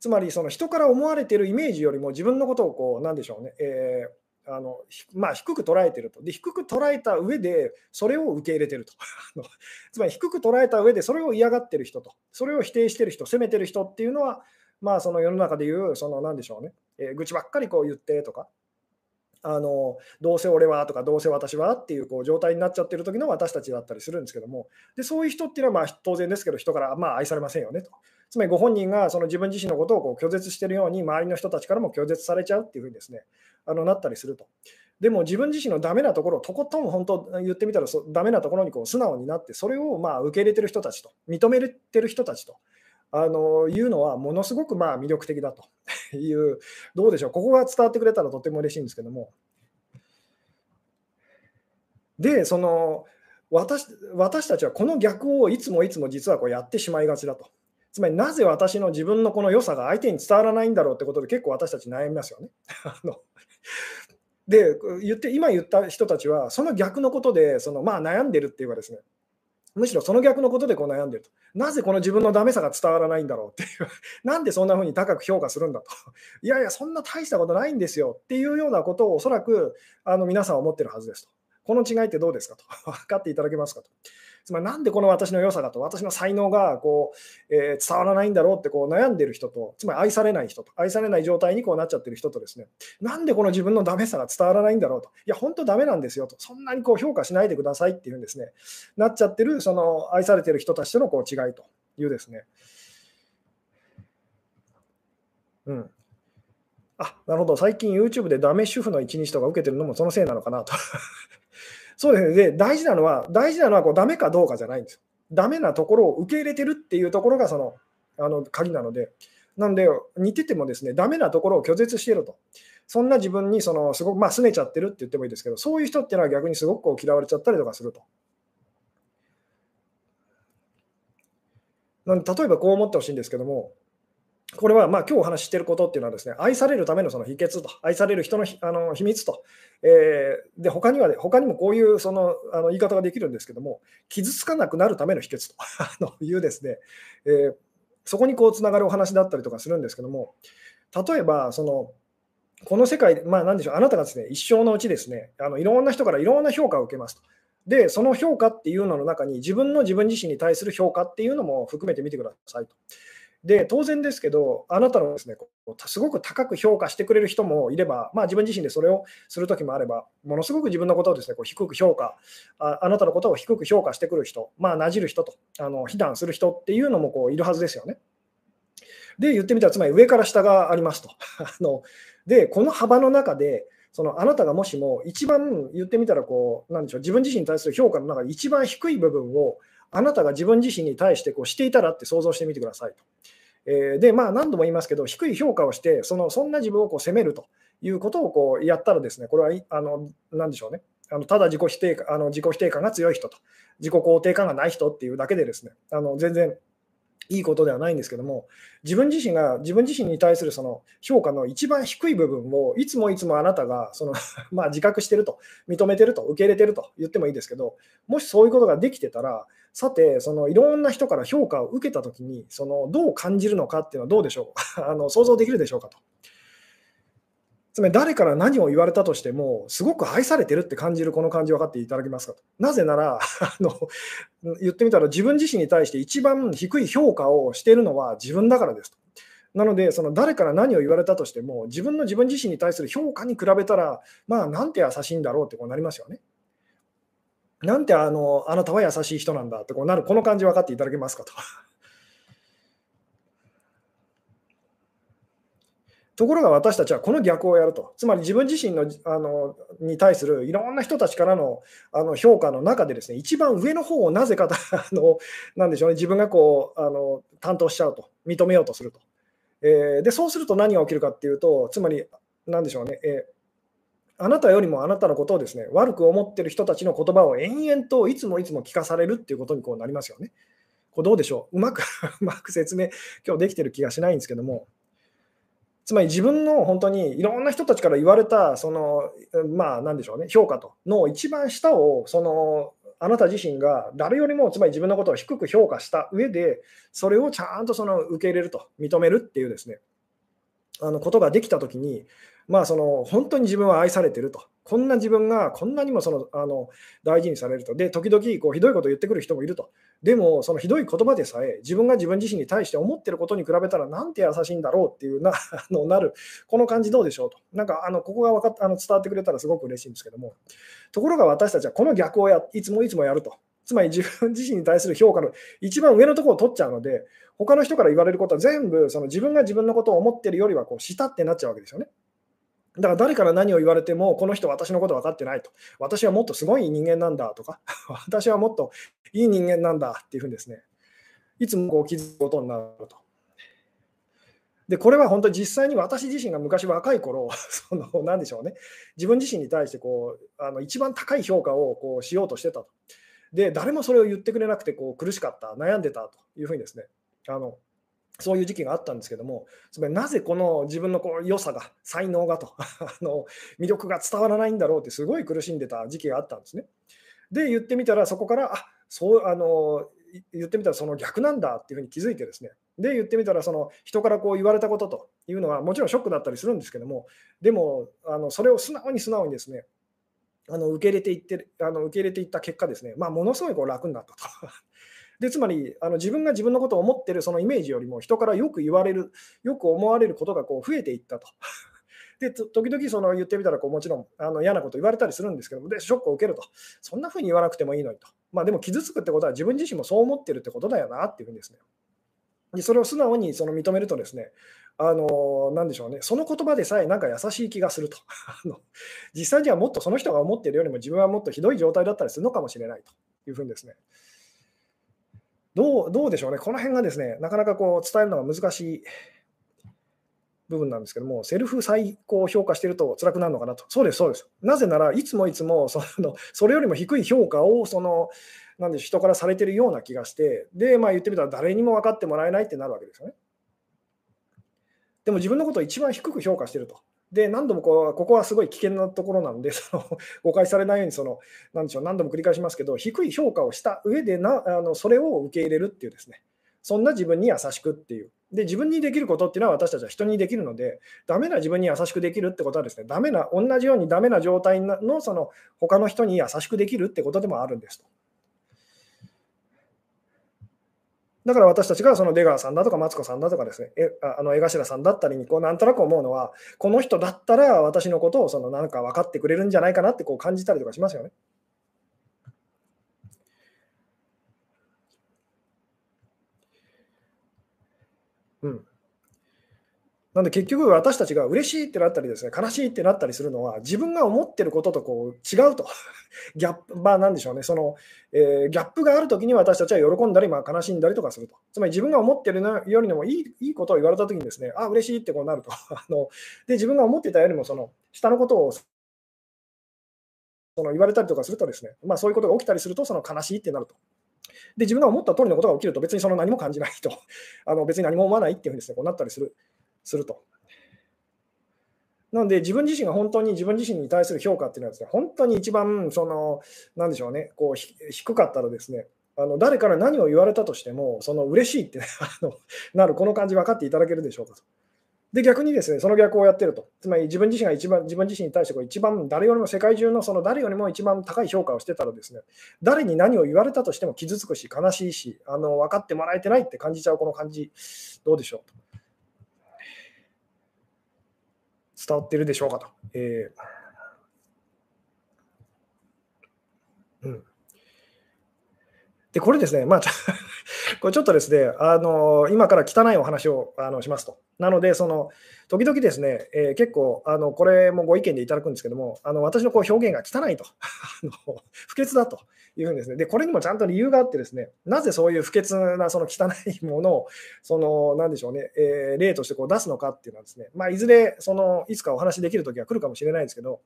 Speaker 1: つまり、その人から思われているイメージよりも自分のことをこう、なんでしょうね、えー、あのまあ、低く捉えてるとで。低く捉えた上で、それを受け入れてると。つまり、低く捉えた上で、それを嫌がってる人と、それを否定してる人、責めてる人っていうのは、まあ、その世の中でいう、その何でしょうね、えー、愚痴ばっかりこう言ってとか、あのどうせ俺はとか、どうせ私はっていうこう状態になっちゃってる時の私たちだったりするんですけども、でそういう人っていうのはまあ当然ですけど、人からまあ愛されませんよねと。つまりご本人がその自分自身のことをこう拒絶してるように、周りの人たちからも拒絶されちゃうっていうふうにですね、あのなったりすると。でも自分自身のダメなところをとことん本当言ってみたらそダメなところにこう素直になって、それをまあ受け入れてる人たちと、認めてる人たちと。あのいうのはものすごくまあ魅力的だと いう、どうでしょう、ここが伝わってくれたらとても嬉しいんですけども。で、その私私たちはこの逆をいつもいつも実はこうやってしまいがちだと。つまりなぜ私の自分のこの良さが相手に伝わらないんだろうってことで結構私たち悩みますよね。で言って今言った人たちはその逆のことでそのまあ悩んでるっていうかですねむしろその逆のことでこう悩んでると。なぜこの自分のダメさが伝わらないんだろうっていう、なんでそんな風に高く評価するんだと。いやいや、そんな大したことないんですよっていうようなことをおそらくあの皆さん思ってるはずですと。この違いってどうですかと。分かっていただけますかと。つまりなんでこの私の良さがと、私の才能がこう、えー、伝わらないんだろうってこう悩んでる人と、つまり愛されない人と、愛されない状態にこうなっちゃってる人とですね、なんでこの自分のダメさが伝わらないんだろうと、いや、本当ダメなんですよと、そんなにこう評価しないでくださいっていうんですね、なっちゃってる、その愛されてる人たちとのこう違いというですね。うん。あ、なるほど。最近 YouTube でダメ主婦の一日とか受けてるのもそのせいなのかなとそうですね。で、大事なのは、大事なのはこうダメかどうかじゃないんですよ。ダメなところを受け入れてるっていうところがそのあの鍵なので、なんで、似ててもですね、ダメなところを拒絶してると。そんな自分にそのすごく、まあ、拗ねちゃってるって言ってもいいですけど、そういう人っていうのは逆にすごくこう嫌われちゃったりとかすると。なんで例えばこう思ってほしいんですけども、これはまあ今日お話ししていることっていうのはですね、愛されるためのその秘訣と、愛される人のあの秘密と、えー、で他には、ね、他にもこういうそのあの言い方ができるんですけども、傷つかなくなるための秘訣と あのいうですね、えー、そこにこうつながるお話だったりとかするんですけども、例えば、そのこの世界、まあ、なんでしょう、あなたがですね、一生のうちですね、あのいろんな人からいろんな評価を受けますと。で、その評価っていうのの中に、自分の自分自身に対する評価っていうのも含めてみてくださいと。で、当然ですけど、あなたのですね、すごく高く評価してくれる人もいれば、まあ、自分自身でそれをするときもあれば、ものすごく自分のことをですね、こう低く評価あ、あなたのことを低く評価してくる人、まあ、なじる人と、あの非難する人っていうのもこういるはずですよね。で、言ってみたら、つまり上から下がありますと。あので、この幅の中で、そのあなたがもしも一番言ってみたらこう、なんでしょう、自分自身に対する評価の中で一番低い部分をあなたが自分自身に対してこうしていたらって想像してみてくださいと。えー、で、まあ、何度も言いますけど、低い評価をして、そのそんな自分をこう責めるということをこうやったらですね、これはあの何でしょうね、あのただ自己否定あの自己否定感が強い人と、自己肯定感がない人っていうだけでですね、あの全然いいことではないんですけども、自分自身が自分自身に対するその評価の一番低い部分を、いつもいつもあなたがその ま自覚してると、認めてると、受け入れてると言ってもいいですけど、もしそういうことができてたら、さて、そのいろんな人から評価を受けたときに、そのどう感じるのかっていうのはどうでしょう？あの想像できるでしょうかと。つまり誰から何を言われたとしても、すごく愛されてるって感じるこの感じ分かっていただけますかと。なぜなら あの、言ってみたら自分自身に対して一番低い評価をしているのは自分だからですと。なので、その誰から何を言われたとしても、自分の自分自身に対する評価に比べたら、まあ、なんて優しいんだろうってこうなりますよね。なんてあのあなたは優しい人なんだってこうなる、この感じ分かっていただけますかと。ところが私たちはこの逆をやると、つまり自分自身のあのに対するいろんな人たちからのあの評価の中で、ですね一番上の方をなぜか あのなんでしょうね、自分がこうあの担当しちゃうと、認めようとすると。えー、でそうすると何が起きるかっていうと、つまり、なんでしょうね、えーあなたよりもあなたのことをですね悪く思ってる人たちの言葉を延々といつもいつも聞かされるっていうことにこうなりますよね。こうどうでしょう？うまく うまく説明、今日できてる気がしないんですけども、つまり自分の本当にいろんな人たちから言われた、その、まあ、なんでしょうね、評価との一番下を、その、あなた自身が誰よりもつまり自分のことを低く評価した上で、それをちゃんとその受け入れると、認めるっていうですね、あのことができたときに、まあ、その本当に自分は愛されてると、こんな自分がこんなにもそのあの大事にされると、で、時々こうひどいことを言ってくる人もいると、でも、そのひどい言葉でさえ、自分が自分自身に対して思ってることに比べたら、なんて優しいんだろうっていうな あのなる、この感じどうでしょうと、なんかあのここが分かっあの伝わってくれたらすごく嬉しいんですけども、ところが私たちはこの逆をやいつもいつもやると。つまり自分自身に対する評価の一番上のところを取っちゃうので、他の人から言われることは全部その自分が自分のことを思ってるよりはこう下ってなっちゃうわけですよね。だから誰から何を言われても、この人私のこと分かってないと。私はもっとすごい人間なんだとか、私はもっといい人間なんだっていうふうにですね、いつもこう気づくことになると。で、これは本当に実際に私自身が昔若い頃、その何でしょうね、自分自身に対してこうあの一番高い評価をこうしようとしてたと。で、誰もそれを言ってくれなくてこう苦しかった、悩んでたというふうにですね、あのそういう時期があったんですけども、つまりなぜこの自分のこう良さが、才能がと あの、魅力が伝わらないんだろうってすごい苦しんでた時期があったんですね。で、言ってみたら、そこから、あそうあの言ってみたらその逆なんだっていうふうに気づいてですね、で、言ってみたら、その人からこう言われたことというのは、もちろんショックだったりするんですけども、でも、あのそれを素直に素直にですね、あの受け入れていってあの受け入れていった結果ですね、まあ、ものすごいこう楽になったと。でつまりあの自分が自分のことを思ってるそのイメージよりも人からよく言われる、よく思われることがこう増えていったと。で時々その言ってみたらこうもちろんあの嫌なこと言われたりするんですけどでショックを受けると。そんなふうに言わなくてもいいのにと、まあ、でも傷つくってことは自分自身もそう思ってるってことだよなっていうふうにですね。でそれを素直にその認めるとですねあのなでしょうね。その言葉でさえなんか優しい気がすると。あの実際にはもっとその人が思っているよりも自分はもっとひどい状態だったりするのかもしれないというふうにですね。どうどうでしょうね、この辺がですね、なかなかこう伝えるのが難しい部分なんですけども、セルフ最高評価してると辛くなるのかなと。そうです、そうです。なぜならいつもいつもそのそれよりも低い評価をそのなんで人からされてるような気がして、で、まあ、言ってみたら誰にも分かってもらえないってなるわけですよね。でも自分のことを一番低く評価してると。で、何度もこうここはすごい危険なところなんで、その誤解されないようにその、なんでしょう、何度も繰り返しますけど、低い評価をした上でなあのそれを受け入れるっていうですね、そんな自分に優しくっていう。で、自分にできることっていうのは私たちは人にできるので、ダメな自分に優しくできるってことはですね、ダメな、同じようにダメな状態のその他の人に優しくできるってことでもあるんですと。だから私たちがその出川さんだとかマツコさんだとかですね、えあの江頭さんだったりにこうなんとなく思うのは、この人だったら私のことをそのなんか分かってくれるんじゃないかなってこう感じたりとかしますよね。なんで結局私たちが嬉しいってなったりですね、悲しいってなったりするのは、自分が思ってることとこう違うと。ギャップ、まあなんでしょうね、その、えー、ギャップがあるときに私たちは喜んだり、まあ、悲しんだりとかすると。つまり自分が思ってるよりもいいいいことを言われたときにですね、あ、嬉しいってこうなると。あので、自分が思ってたよりもその下のことをその言われたりとかするとですね、まあそういうことが起きたりすると、その悲しいってなると。で、自分が思った通りのことが起きると別にその何も感じないと。あの別に何も思わないっていうふうにですね、こうなったりする。すると。なので、自分自身が本当に自分自身に対する評価っていうのはですね、本当に一番、その、なんでしょうね、こう、低かったらですね、あの誰から何を言われたとしても、その嬉しいって、ね、あのなる、この感じ分かっていただけるでしょうかと。で、逆にですね、その逆をやってると。つまり自分自身が一番、自分自身に対してこう一番誰よりも世界中のその誰よりも一番高い評価をしてたらですね、誰に何を言われたとしても傷つくし、悲しいし、あの分かってもらえてないって感じちゃうこの感じ、どうでしょうと。伝わってるでしょうかと。えー、うん、で、これですね、まあ、これちょっとですね、あの今から汚いお話をあのしますと。なので、その時々ですね、えー、結構あの、これもご意見でいただくんですけども、あの私のこう表現が汚いと。あの、不潔だというふうにですね、で、これにもちゃんと理由があってですね、なぜそういう不潔なその汚いものを、その、なんでしょうね、えー、例としてこう出すのかっていうのはですね、まあ、いずれ、その、いつかお話しできるときは来るかもしれないですけど、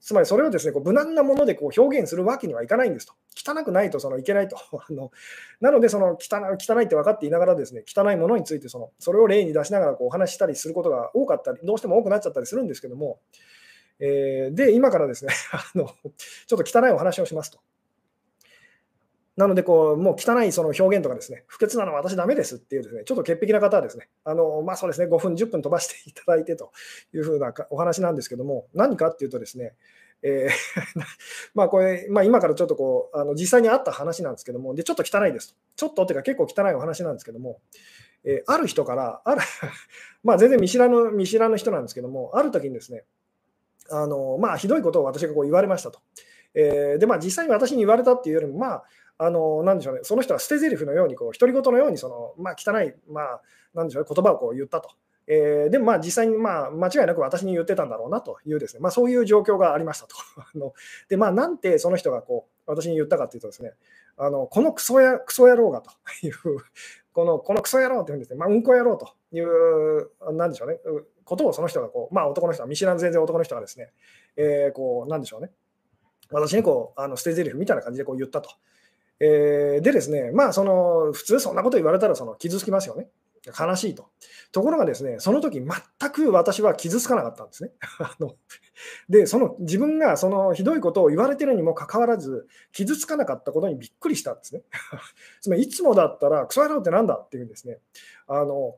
Speaker 1: つまりそれをですね、こう無難なものでこう表現するわけにはいかないんですと。汚くないとそのいけないと。あのなので、その汚汚いって分かっていながらですね、汚いものについてその、それを例に出しながらこうお話ししたりすることが多かったり、どうしても多くなっちゃったりするんですけども、えー、で、今からですね あの、ちょっと汚いお話をしますと。なのでこう、もう汚いその表現とかですね、不潔なのは私ダメですっていうですね、ちょっと潔癖な方はですね、あのまあ、そうですね、5分、10分飛ばしていただいてというふうなお話なんですけども、何かっていうとですね、えー まあこれ、まあ、今からちょっとこうあの実際にあった話なんですけども、でちょっと汚いですと。ちょっとっていうか結構汚いお話なんですけども、えー、ある人から、ある まあ全然見知らぬ見知らぬ人なんですけども、ある時にですね、あのまあ、ひどいことを私がこう言われましたと。えー、で、まあ、実際に私に言われたっていうよりも、まあ、あの、なんでしょうね、その人は捨て台詞のように、こう、独り言のように、その、まあ、汚い、まあ、なんでしょうね、言葉をこう言ったと。えー、でもまあ実際にまあ間違いなく私に言ってたんだろうなというですね、まあ、そういう状況がありましたと。あので、まあ、なんてその人がこう私に言ったかというとですね、あのこのクソやクソ野郎がという、このこのクソ野郎というんですね、まあ、うんこ野郎という、なんでしょうね、ことをその人がこう、まあ男の人は、見知らぬ全然男の人がですね、えー、こう、なんでしょうね、私にこう、あの捨て台詞みたいな感じでこう言ったと。えー、でですね、まあ、その普通そんなこと言われたらその傷つきますよね。悲しいと。ところがですね、その時全く私は傷つかなかったんですね。あので、その自分がそのひどいことを言われてるにもかかわらず、傷つかなかったことにびっくりしたんですね。つまり、いつもだったら、クソ野郎ってなんだっていうんですね、あの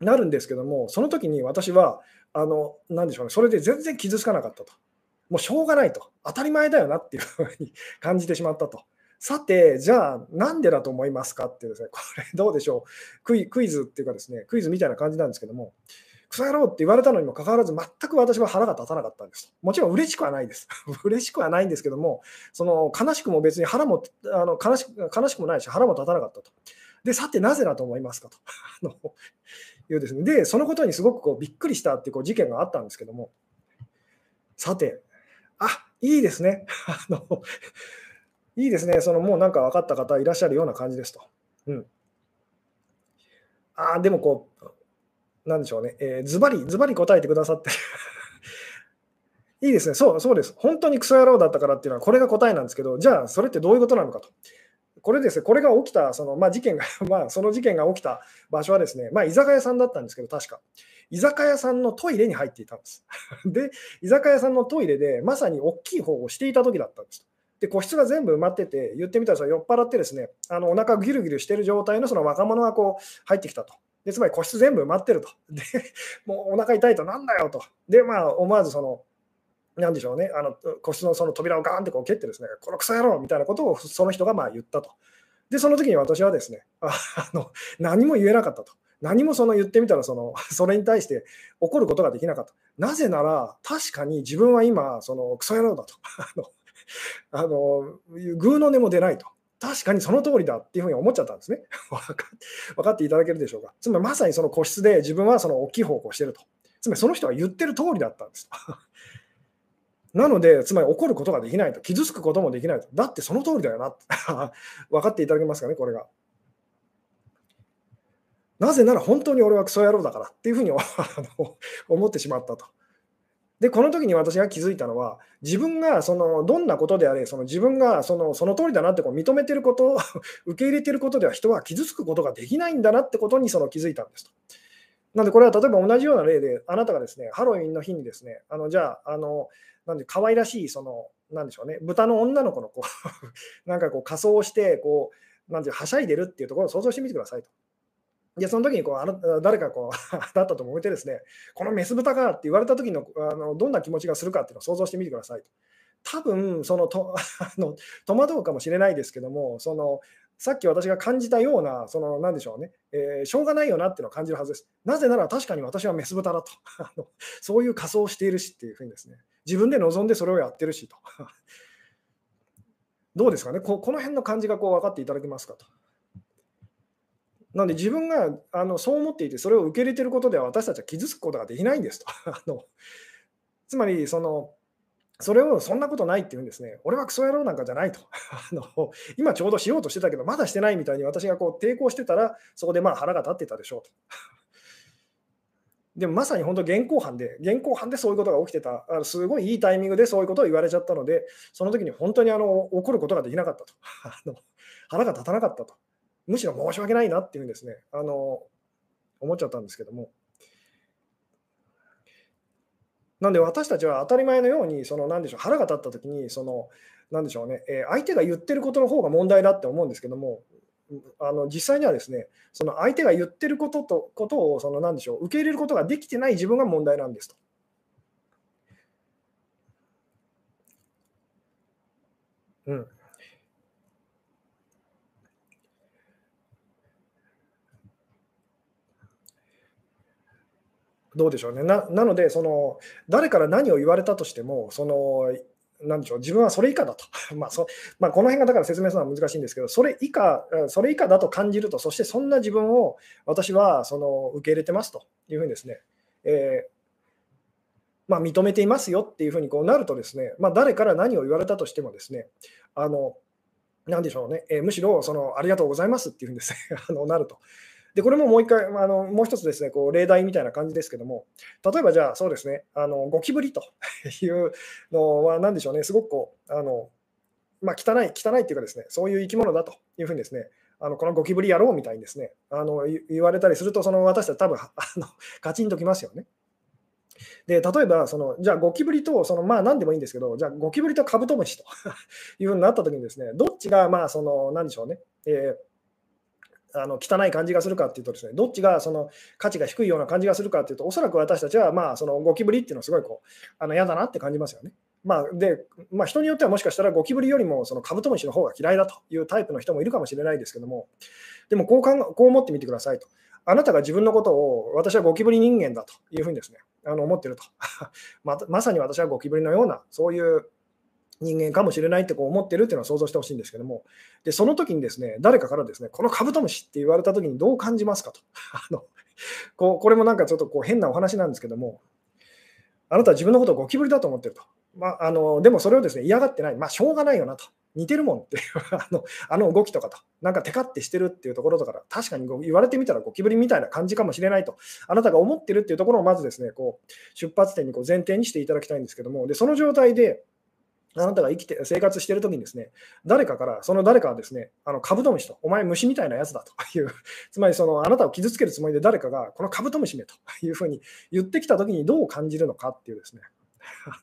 Speaker 1: なるんですけども、その時に私は、あのなでしょうね、それで全然傷つかなかったと。もうしょうがないと。当たり前だよなっていうふうに感じてしまったと。さて、じゃあ、なんでだと思いますかってですね、これどうでしょう？クイ、クイズっていうかですね、クイズみたいな感じなんですけども、クソ野郎って言われたのにもかかわらず、全く私は腹が立たなかったんです。もちろん嬉しくはないです。嬉しくはないんですけども、その悲しくも別に腹もあの悲し悲しくもないし、腹も立たなかったと。で、さて、なぜだと思いますかと。いうですね、で、そのことにすごくこうびっくりしたっていうこう事件があったんですけども、さて、あいいですね。あのいいですね。そのもうなんか分かった方いらっしゃるような感じですと。うん。ああ、でもこう、なんでしょうね。えー、ズバリ、ズバリ答えてくださって いいですね。そう、そうです。本当にクソ野郎だったからっていうのは、これが答えなんですけど、じゃあ、それってどういうことなのかと。これですね、これが起きた、そのまあ、事件が、まあ、その事件が起きた場所はですね、まあ、居酒屋さんだったんですけど、確か。居酒屋さんのトイレに入っていたんです。で、居酒屋さんのトイレで、まさに大きい方をしていた時だったんです。で、個室が全部埋まってて、言ってみたらそ酔っ払ってですね、あのお腹ギルギルしてる状態のその若者がこう入ってきたと。でつまり個室全部埋まってると。で、もうお腹痛いとなんだよと。で、まあ、思わずその、なんでしょうね、あの個室のその扉をガーンってこう蹴ってですね、このクソ野郎みたいなことをその人がまあ言ったと。で、その時に私はですね、あの何も言えなかったと。何もその言ってみたらその、それに対して怒ることができなかった。なぜなら、確かに自分は今、そのクソ野郎だと。あの、グーの音も出ないと。確かにその通りだっていうふうに思っちゃったんですね。分かっていただけるでしょうか。つまりまさにその個室で自分はその大きい方向をしてると。つまりその人は言ってる通りだったんです。なので、つまり怒ることができないと、傷つくこともできないと。だってその通りだよな。分かっていただけますかね、これが。なぜなら本当に俺はクソ野郎だからっていうふうに思ってしまったと。で、この時に私が気づいたのは、自分がそのどんなことであれ、その自分がそのその通りだなってこう認めてること、受け入れてることでは人は傷つくことができないんだなってことにその気づいたんですと。なので、これは例えば同じような例で、あなたがですね、ハロウィンの日にですね、あのじゃあ、あのなんで可愛らしい、その、なんでしょうね、豚の女の子のこう なんかこう仮装をして、こう、なんてはしゃいでるっていうところを想像してみてくださいと。で、その時にこうあの 誰かこう だったと思ってですね、このメス豚かって言われた時の あのどんな気持ちがするかっていうのを想像してみてくださいと。多分そのとあの戸惑うかもしれないですけども、そのさっき私が感じたような、その何でしょうね、えー、しょうがないよなっていうのを感じるはずです。なぜなら確かに私はメス豚だとあの、そういう仮装をしているしっていうふうにですね、自分で望んでそれをやってるしと。どうですかね？こ、この辺の感じがこう分かっていただけますかと。なので自分があのそう思っていて、それを受け入れていることでは私たちは傷つくことができないんですと。あのつまりその、それをそんなことないって言うんですね。俺はクソ野郎なんかじゃないと。あの今ちょうどしようとしてたけど、まだしてないみたいに私がこう抵抗してたら、そこでまあ腹が立ってたでしょうと。でもまさに本当現行犯で、現行犯でそういうことが起きてた、あのすごいいいタイミングでそういうことを言われちゃったので、その時に本当にあの怒ることができなかったと。あの腹が立たなかったと。むしろ申し訳ないなっていうんですね、あの思っちゃったんですけども。なんで私たちは当たり前のように、その何でしょう、腹が立った時に、その、なんでしょうね、え相手が言ってることの方が問題だって思うんですけども、あの実際にはですね、その相手が言ってることとことを、その何でしょう、受け入れることができてない自分が問題なんですと。うん。どうでしょうね。ななので、その誰から何を言われたとしても、そのなんでしょう自分はそれ以下だと、まあそまあ、この辺がだから説明するのは難しいんですけど、それ以下それ以下だと感じると、そしてそんな自分を私はその受け入れてますというふうにですね、えーまあ、認めていますよっていうふうにこうなるとですね、まあ、誰から何を言われたとしてもですね、あのなんでしょうね、えー、むしろそのありがとうございますっていうんですね あのなると。で、これももう一回、あのもう一つですね、こう例題みたいな感じですけども、例えばじゃあ、そうですね、あのゴキブリと いうのは、何でしょうね、すごくこう、あのまあ、汚い、汚いっていうかですね、そういう生き物だというふうにですね、あのこのゴキブリやろうみたいにですね、あの言われたりすると、その私たち多分あのカチンときますよね。で例えばその、じゃあゴキブリと、そのまあ何でもいいんですけど、じゃあゴキブリとカブトムシと いうふうになったときにですね、どっちがまあその、なんでしょうね、えーあの汚い感じがするかっていうとですね、どっちがその価値が低いような感じがするかっていうと、おそらく私たちはまあそのゴキブリっていうのはすごいこうあの嫌だなって感じますよね。まあ、で、まあ、人によってはもしかしたらゴキブリよりもそのカブトムシの方が嫌いだというタイプの人もいるかもしれないですけども、でもこうかんこう思ってみてくださいと。あなたが自分のことを私はゴキブリ人間だというふうにですね、あの思ってると ま。まさに私はゴキブリのような、そういう人間かもしれないってこう思ってるっていうのを想像してほしいんですけども、でその時にですね、誰かからですね、このカブトムシって言われた時にどう感じますかと。あのこうこれもなんかちょっとこう変なお話なんですけども、あなたは自分のことをゴキブリだと思ってると。まあ、あのでもそれをですね嫌がってない、まあ、しょうがないよなと。似てるもんっていう。あのあの動きとかと、なんかテカってしてるっていうところとか確かに言われてみたらゴキブリみたいな感じかもしれないと、あなたが思ってるっていうところをまずですね、こう出発点にこう前提にしていただきたいんですけども、でその状態で、あなたが生きて生活してるときにですね、誰かから、その誰かはですね、あのカブトムシと、お前虫みたいなやつだという、つまりそのあなたを傷つけるつもりで誰かが、このカブトムシめというふうに言ってきたときにどう感じるのかっていうですね。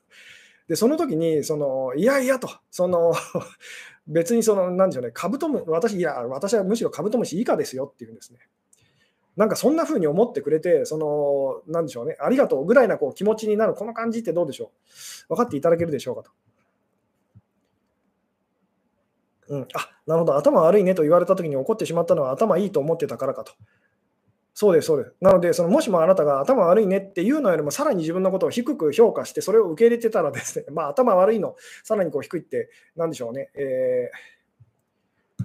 Speaker 1: で、その時に、その、いやいやと、その、別にその、なんでしょうね、カブトム私、いや、私はむしろカブトムシ以下ですよっていうんですね。なんかそんな風に思ってくれて、その、なんでしょうね、ありがとうぐらいなこう気持ちになる、この感じってどうでしょう。分かっていただけるでしょうかと。うん、あなるほど、頭悪いねと言われたときに怒ってしまったのは頭いいと思ってたからかと。そうです、そうです。なので、そのもしもあなたが頭悪いねっていうのよりも、さらに自分のことを低く評価して、それを受け入れてたらですね、まあ、頭悪いの、さらにこう低いって、なんでしょうね、えー、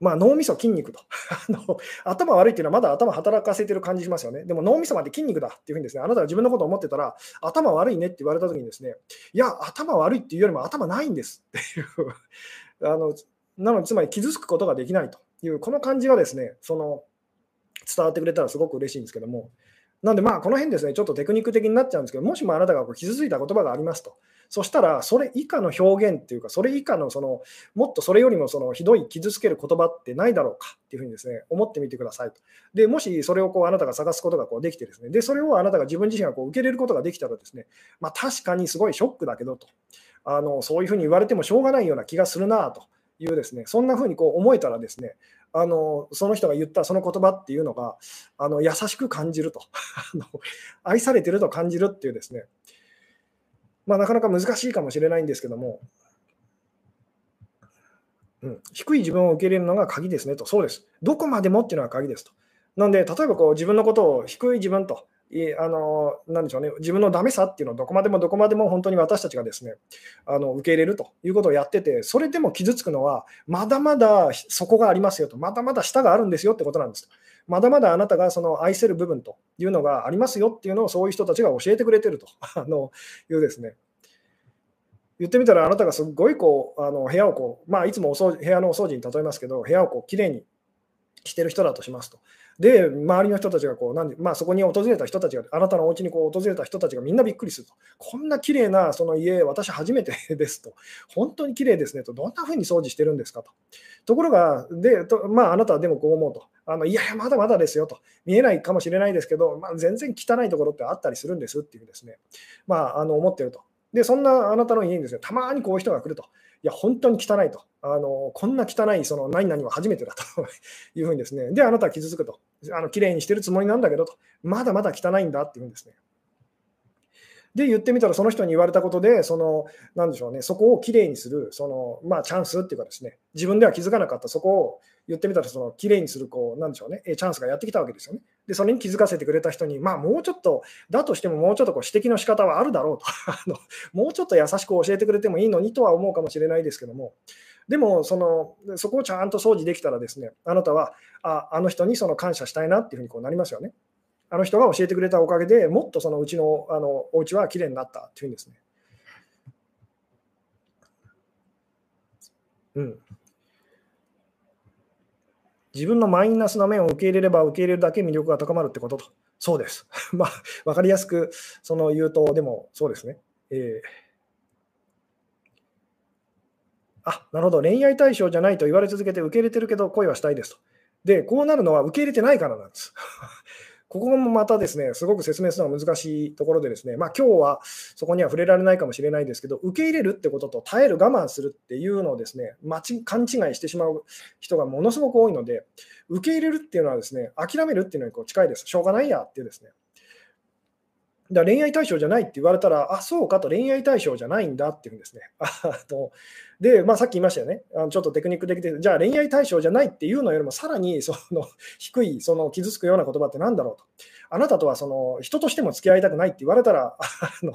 Speaker 1: まあ、脳みそ、筋肉と あの。頭悪いっていうのはまだ頭働かせてる感じしますよね。でも脳みそまで筋肉だっていうふうにですね、あなたが自分のことを思ってたら、頭悪いねって言われたときにですね、いや、頭悪いっていうよりも頭ないんですっていうあの。なので、つまり傷つくことができないという、この感じがですね、その、伝わってくれたらすごく嬉しいんですけども、なんでまあこの辺ですね、ちょっとテクニック的になっちゃうんですけど、もしもあなたがこう傷ついた言葉がありますと、そしたらそれ以下の表現っていうか、それ以下のそのもっとそれよりもそのひどい傷つける言葉ってないだろうかっていうふうにですね、思ってみてくださいと。で、もしそれをこうあなたが探すことがこうできてですね、で、それをあなたが自分自身がこう受け入れることができたらですね、まあ確かにすごいショックだけどと、あのそういうふうに言われてもしょうがないような気がするなというですね、そんなふうにこう思えたらですね、あのその人が言ったその言葉っていうのがあの優しく感じると 愛されてると感じるっていうですね、まあ、なかなか難しいかもしれないんですけども、うん、低い自分を受け入れるのが鍵ですねと、そうです。どこまでもっていうのが鍵ですと。なんで、例えばこう自分のことを低い自分とあのなでしょうね、自分のダメさっていうのをどこまでもどこまでも本当に私たちがですねあの受け入れるということをやってて、それでも傷つくのは、まだまだ底がありますよと、まだまだ下があるんですよってことなんです。まだまだあなたがその愛せる部分というのがありますよっていうのをそういう人たちが教えてくれてると あのいうですね。言ってみたら、あなたがすごいこうあの部屋をこう、まあ、いつもお掃除部屋のお掃除に例えますけど、部屋をこうきれいにしてる人だとしますと。で、周りの人たちがこう、なんでまあ、そこに訪れた人たちが、あなたのお家にこう訪れた人たちがみんなびっくりすると。こんな綺麗なその家、私初めて ですと。本当に綺麗ですねと。どんなふうに掃除してるんですかと。ところが、でとまあ、あなたはでもこう思うと。あのいやいや、まだまだですよと。見えないかもしれないですけど、まあ、全然汚いところってあったりするんですっていうですね、まあ、あの思ってると。で、そんなあなたの家にですね、たまにこういう人が来ると。いや、本当に汚いと。あのこんな汚いその何々は初めてだと いうふうにですね。で、あなたは傷つくと。あの綺麗にしてるつもりなんだけどと。まだまだ汚いんだっていうんですね。で、言ってみたら、その人に言われたことで、その、なんでしょうね、そこをきれいにする、その、まあ、チャンスっていうかですね、自分では気づかなかった、そこを言ってみたら、その、きれいにする、こう、なんでしょうね、チャンスがやってきたわけですよね。で、それに気づかせてくれた人に、まあ、もうちょっと、だとしても、もうちょっとこう指摘の仕方はあるだろうと あの、もうちょっと優しく教えてくれてもいいのにとは思うかもしれないですけども、でもその、そこをちゃんと掃除できたらですね、あなたは、ああの人にその感謝したいなっていうふうにこうなりますよね。あの人が教えてくれたおかげでもっとそのうちのあのお家はきれいになったっていうんですね。うん。自分のマイナスな面を受け入れれば受け入れるだけ魅力が高まるってことと。そうです。まあ、分かりやすくその言うと、でもそうですね。えー、あ、なるほど。恋愛対象じゃないと言われ続けて受け入れてるけど恋はしたいですと。で、こうなるのは受け入れてないからなんです。ここもまたですね、すごく説明するのが難しいところでですね、まあ今日はそこには触れられないかもしれないですけど、受け入れるってことと耐える、我慢するっていうのをですね、勘違いしてしまう人がものすごく多いので、受け入れるっていうのはですね、諦めるっていうのにこう近いです。しょうがないやってですね。だ恋愛対象じゃないって言われたら、あ、そうかと恋愛対象じゃないんだっていうんですね。あとで、まあ、さっき言いましたよね、あのちょっとテクニック的で、じゃあ恋愛対象じゃないっていうのよりも、さらにその 低い、その傷つくような言葉ってなんだろうと。あなたとはその人としても付き合いたくないって言われたら、あの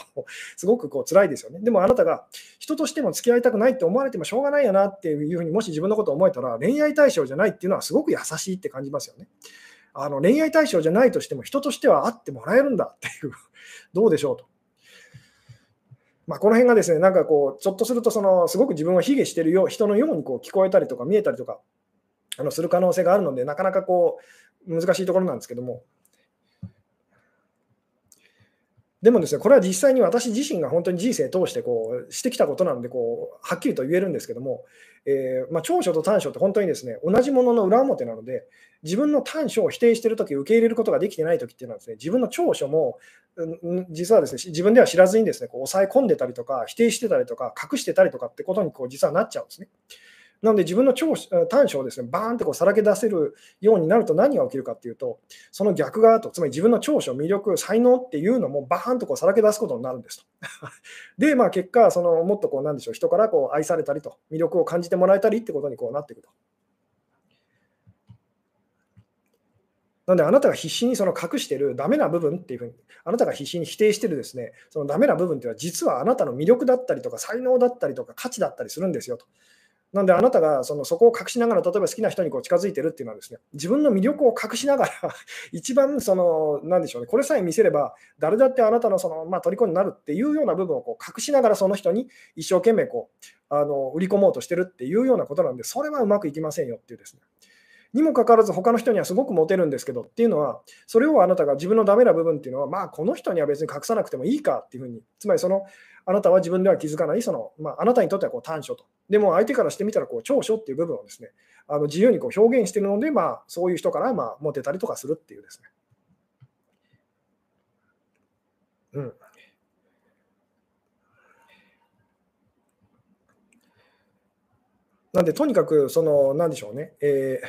Speaker 1: すごくこう辛いですよね。でもあなたが人としても付き合いたくないって思われてもしょうがないよなっていうふうにもし自分のことを思えたら、恋愛対象じゃないっていうのはすごく優しいって感じますよね。あの恋愛対象じゃないとしても人としては会ってもらえるんだっていう どうでしょうと。まあ、この辺がですね、なんかこう、ちょっとするとその、すごく自分を卑下してるよ人のようにこう聞こえたりとか見えたりとかあのする可能性があるので、なかなかこう難しいところなんですけども。でもですね、これは実際に私自身が本当に人生通してこうしてきたことなのでこう、はっきりと言えるんですけども、えー、まあ、長所と短所って本当にですね、同じものの裏表なので、自分の短所を否定しているとき、受け入れることができてないときっていうのはですね、自分の長所も、実はですね、自分では知らずにですね、こう抑え込んでたりとか、否定してたりとか、隠してたりとかってことにこう実はなっちゃうんですね。なので自分の長短所をですねバーンってこうさらけ出せるようになると何が起きるかっていうと、その逆側と、つまり自分の長所、魅力、才能っていうのもバーンとこうさらけ出すことになるんですと。で、まあ、結果、そのもっとこうなんでしょう人からこう愛されたりと、魅力を感じてもらえたりってことにこうなっていくと。なので、あなたが必死にその隠しているダメな部分っていうふうに、あなたが必死に否定しているですね、そのダメな部分っていうのは、実はあなたの魅力だったりとか、才能だったりとか、価値だったりするんですよと。なんであなたがそのそこを隠しながら、例えば好きな人にこう近づいてるっていうのはですね、自分の魅力を隠しながら 一番その、なんでしょうね、これさえ見せれば、誰だってあなたのその、まあ、虜になるっていうような部分をこう隠しながら、その人に一生懸命こうあの売り込もうとしてるっていうようなことなんで、それはうまくいきませんよっていうですね。にもかかわらず他の人にはすごくモテるんですけどっていうのは、それをあなたが自分のダメな部分っていうのは、まあこの人には別に隠さなくてもいいかっていうふうに、つまりそのあなたは自分では気づかない、そのまあ、あなたにとってはこう短所と。でも相手からしてみたらこう長所っていう部分をですね、あの自由にこう表現しているので、まあ、そういう人からまあモテたりとかするっていうですね。うん。なんで、とにかく、その、なんでしょうね。え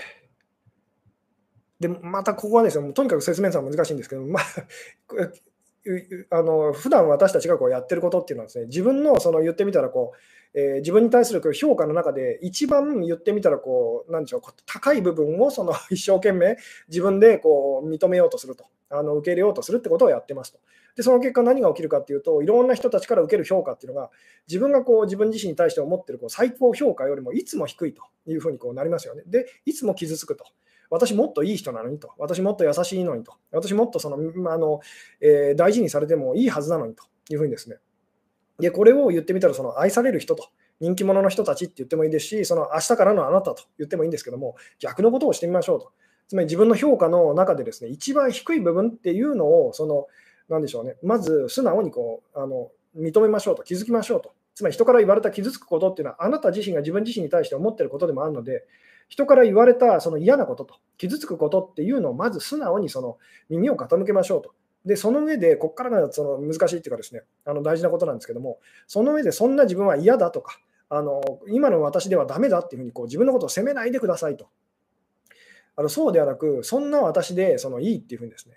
Speaker 1: ー、で、またここはですね、とにかく説明するのは難しいんですけど、まあ、あの普段私たちがこうやってることっていうのはですね、自分のその言ってみたらこう、えー、自分に対する評価の中で、一番言ってみたらこう、なんでしょう、高い部分をその 一生懸命自分でこう認めようとすると、あの受け入れようとするってことをやってますと。で、その結果何が起きるかっていうと、いろんな人たちから受ける評価っていうのが、自分がこう自分自身に対して思ってるこう最高評価よりもいつも低いというふうにこうなりますよね。で、いつも傷つくと。私もっといい人なのにと。私もっと優しいのにと。私もっとその、あのえー、大事にされてもいいはずなのにというふうにですね。で、これを言ってみたら、その愛される人と。人気者の人たちって言ってもいいですし、その明日からのあなたと言ってもいいんですけども、逆のことをしてみましょうと。つまり自分の評価の中でですね、一番低い部分っていうのを、その、なんでしょうね、まず素直にこうあの認めましょうと、気づきましょうと。つまり人から言われた傷つくことっていうのは、あなた自身が自分自身に対して思ってることでもあるので、人から言われたその嫌なことと、傷つくことっていうのをまず素直にその耳を傾けましょうと。で、その上で、ここからがその難しいっていうかですね、あの大事なことなんですけども、その上でそんな自分は嫌だとか、あの今の私ではダメだっていうふうにこう自分のことを責めないでくださいと。あのそうではなく、そんな私でそのいいっていうふうにですね、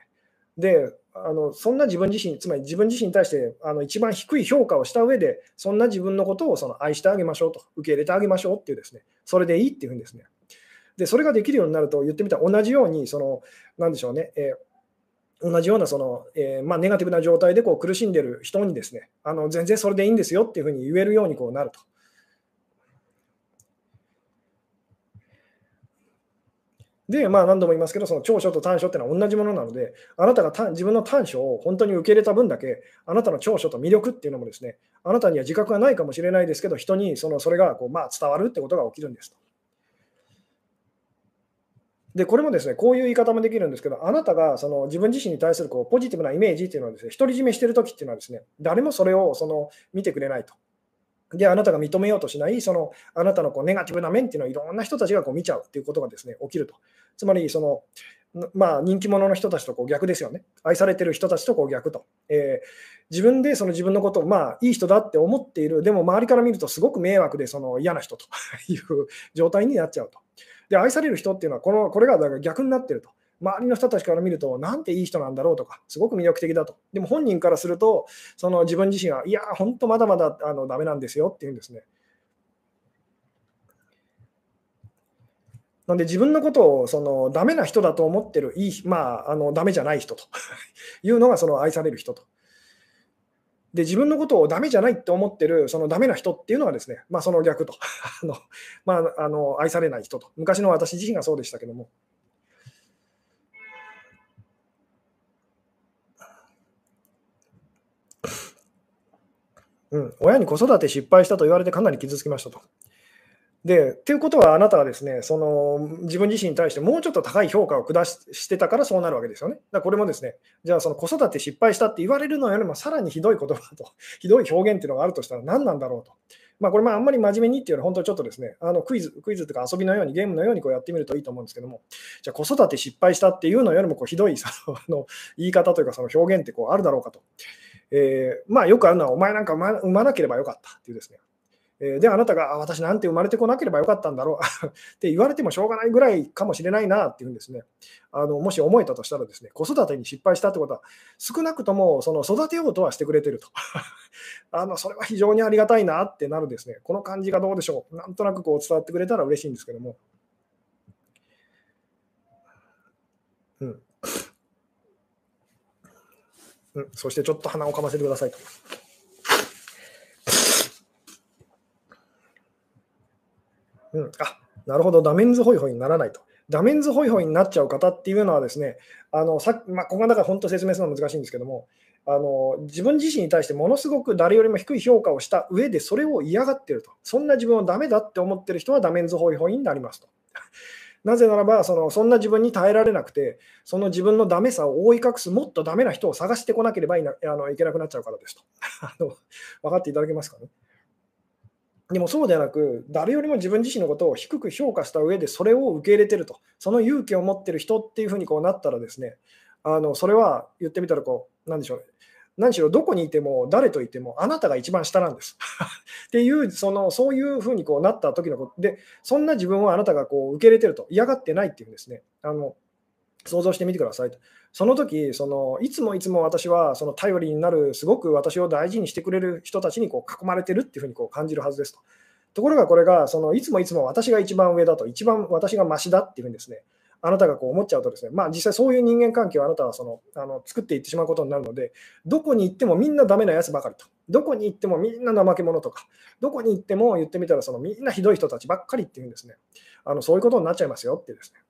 Speaker 1: であのそんな自分自身、つまり自分自身に対してあの一番低い評価をした上で、そんな自分のことをその愛してあげましょうと、受け入れてあげましょうっていうですね、それでいいっていうふうにですね。で、それができるようになると、言ってみたら同じように、その、なんでしょうね、えー、同じようなその、えー、まあ、ネガティブな状態でこう苦しんでる人にですね、あの全然それでいいんですよっていうふうに言えるようにこうなると。で、まあ何度も言いますけど、その長所と短所っていうのは同じものなので、あなたが自分の短所を本当に受け入れた分だけ、あなたの長所と魅力っていうのもですね、あなたには自覚がないかもしれないですけど、人にそのそれがこう、まあ、伝わるってことが起きるんですと。で、これもですね、こういう言い方もできるんですけど、あなたがその自分自身に対するこうポジティブなイメージっていうのはですね、独り占めしてるときっていうのはですね、誰もそれをその見てくれないと。で、あなたが認めようとしない、そのあなたのこうネガティブな面っていうのをいろんな人たちがこう見ちゃうっていうことがですね、起きると。つまり、その、まあ、人気者の人たちとこう逆ですよね。愛されてる人たちとこう逆と。えー、自分でその自分のことを、まあ、いい人だって思っている、でも周りから見るとすごく迷惑でその嫌な人という状態になっちゃうと。で、愛される人っていうのはこの、これがだから逆になってると。周りの人たちから見ると、なんていい人なんだろうとか、すごく魅力的だと。でも本人からすると、その自分自身は、いや、本当まだまだあのダメなんですよっていうんですね。なんで自分のことをそのダメな人だと思ってる、いい、まあ、あのダメじゃない人と いうのがその愛される人と。で、自分のことをダメじゃないって思ってる、そのダメな人っていうのはですね、まあ、その逆と あの、まあ、あの愛されない人と。昔の私自身がそうでしたけども。うん、親に子育て失敗したと言われてかなり傷つきましたと。で、っていうことはあなたはですね、その自分自身に対してもうちょっと高い評価を下してたからそうなるわけですよね。だからこれもですね、じゃあその子育て失敗したって言われるのよりもさらにひどい言葉と、ひどい表現っていうのがあるとしたら何なんだろうと。まあ、これまああんまり真面目にっていうのは本当ちょっとですね、あのクイズ、クイズとか遊びのように、ゲームのようにこうやってみるといいと思うんですけども、じゃあ子育て失敗したっていうのよりもこうひどいそのあの言い方というかその表現ってこうあるだろうかと。えー、まあよくあるのは、お前なんか産まなければよかったっていうですね、で、あなたが、私なんて生まれてこなければよかったんだろう って言われてもしょうがないぐらいかもしれないなっていうんですね。あのもし思えたとしたらですね、子育てに失敗したってことは、少なくともその育てようとはしてくれてると。あのそれは非常にありがたいなってなるですね、この感じがどうでしょう。なんとなくこう伝わってくれたら嬉しいんですけども。うん。うん、そしてちょっと鼻をかませてくださいと。うん、あなるほど、ダメンズホイホイにならないと。ダメンズホイホイになっちゃう方っていうのはですね、あのさまあ、ここがだから本当説明するのは難しいんですけども、あの自分自身に対してものすごく誰よりも低い評価をした上でそれを嫌がってると。そんな自分をダメだって思ってる人はダメンズホイホイになりますと。なぜならばその、そんな自分に耐えられなくて、その自分のダメさを覆い隠すもっとダメな人を探してこなければいなあのいけなくなっちゃうからですと。あの分かっていただけますかね？でもそうではなく、誰よりも自分自身のことを低く評価した上で、それを受け入れてると、その勇気を持ってる人っていうふうにこうなったらですね、あのそれは言ってみたらこう、なんでしょう、何しろどこにいても、誰といても、あなたが一番下なんです。っていう、そのそういうふうにこうなった時のことで、そんな自分をあなたがこう受け入れてると、嫌がってないっていうんですね。あの想像してみてくださいと。その時そのいつもいつも私はその頼りになる、すごく私を大事にしてくれる人たちにこう囲まれてるっていうふうにこう感じるはずですと。ところがこれがそのいつもいつも私が一番上だと、一番私がましだっていうふうにですね、あなたがこう思っちゃうとですね、まあ、実際そういう人間関係をあなたはそのあの作っていってしまうことになるので、どこに行ってもみんなダメなやつばかりと、どこに行ってもみんな怠け者とか、どこに行っても言ってみたらそのみんなひどい人たちばっかりっていうんですね、あのそういうことになっちゃいますよってですね。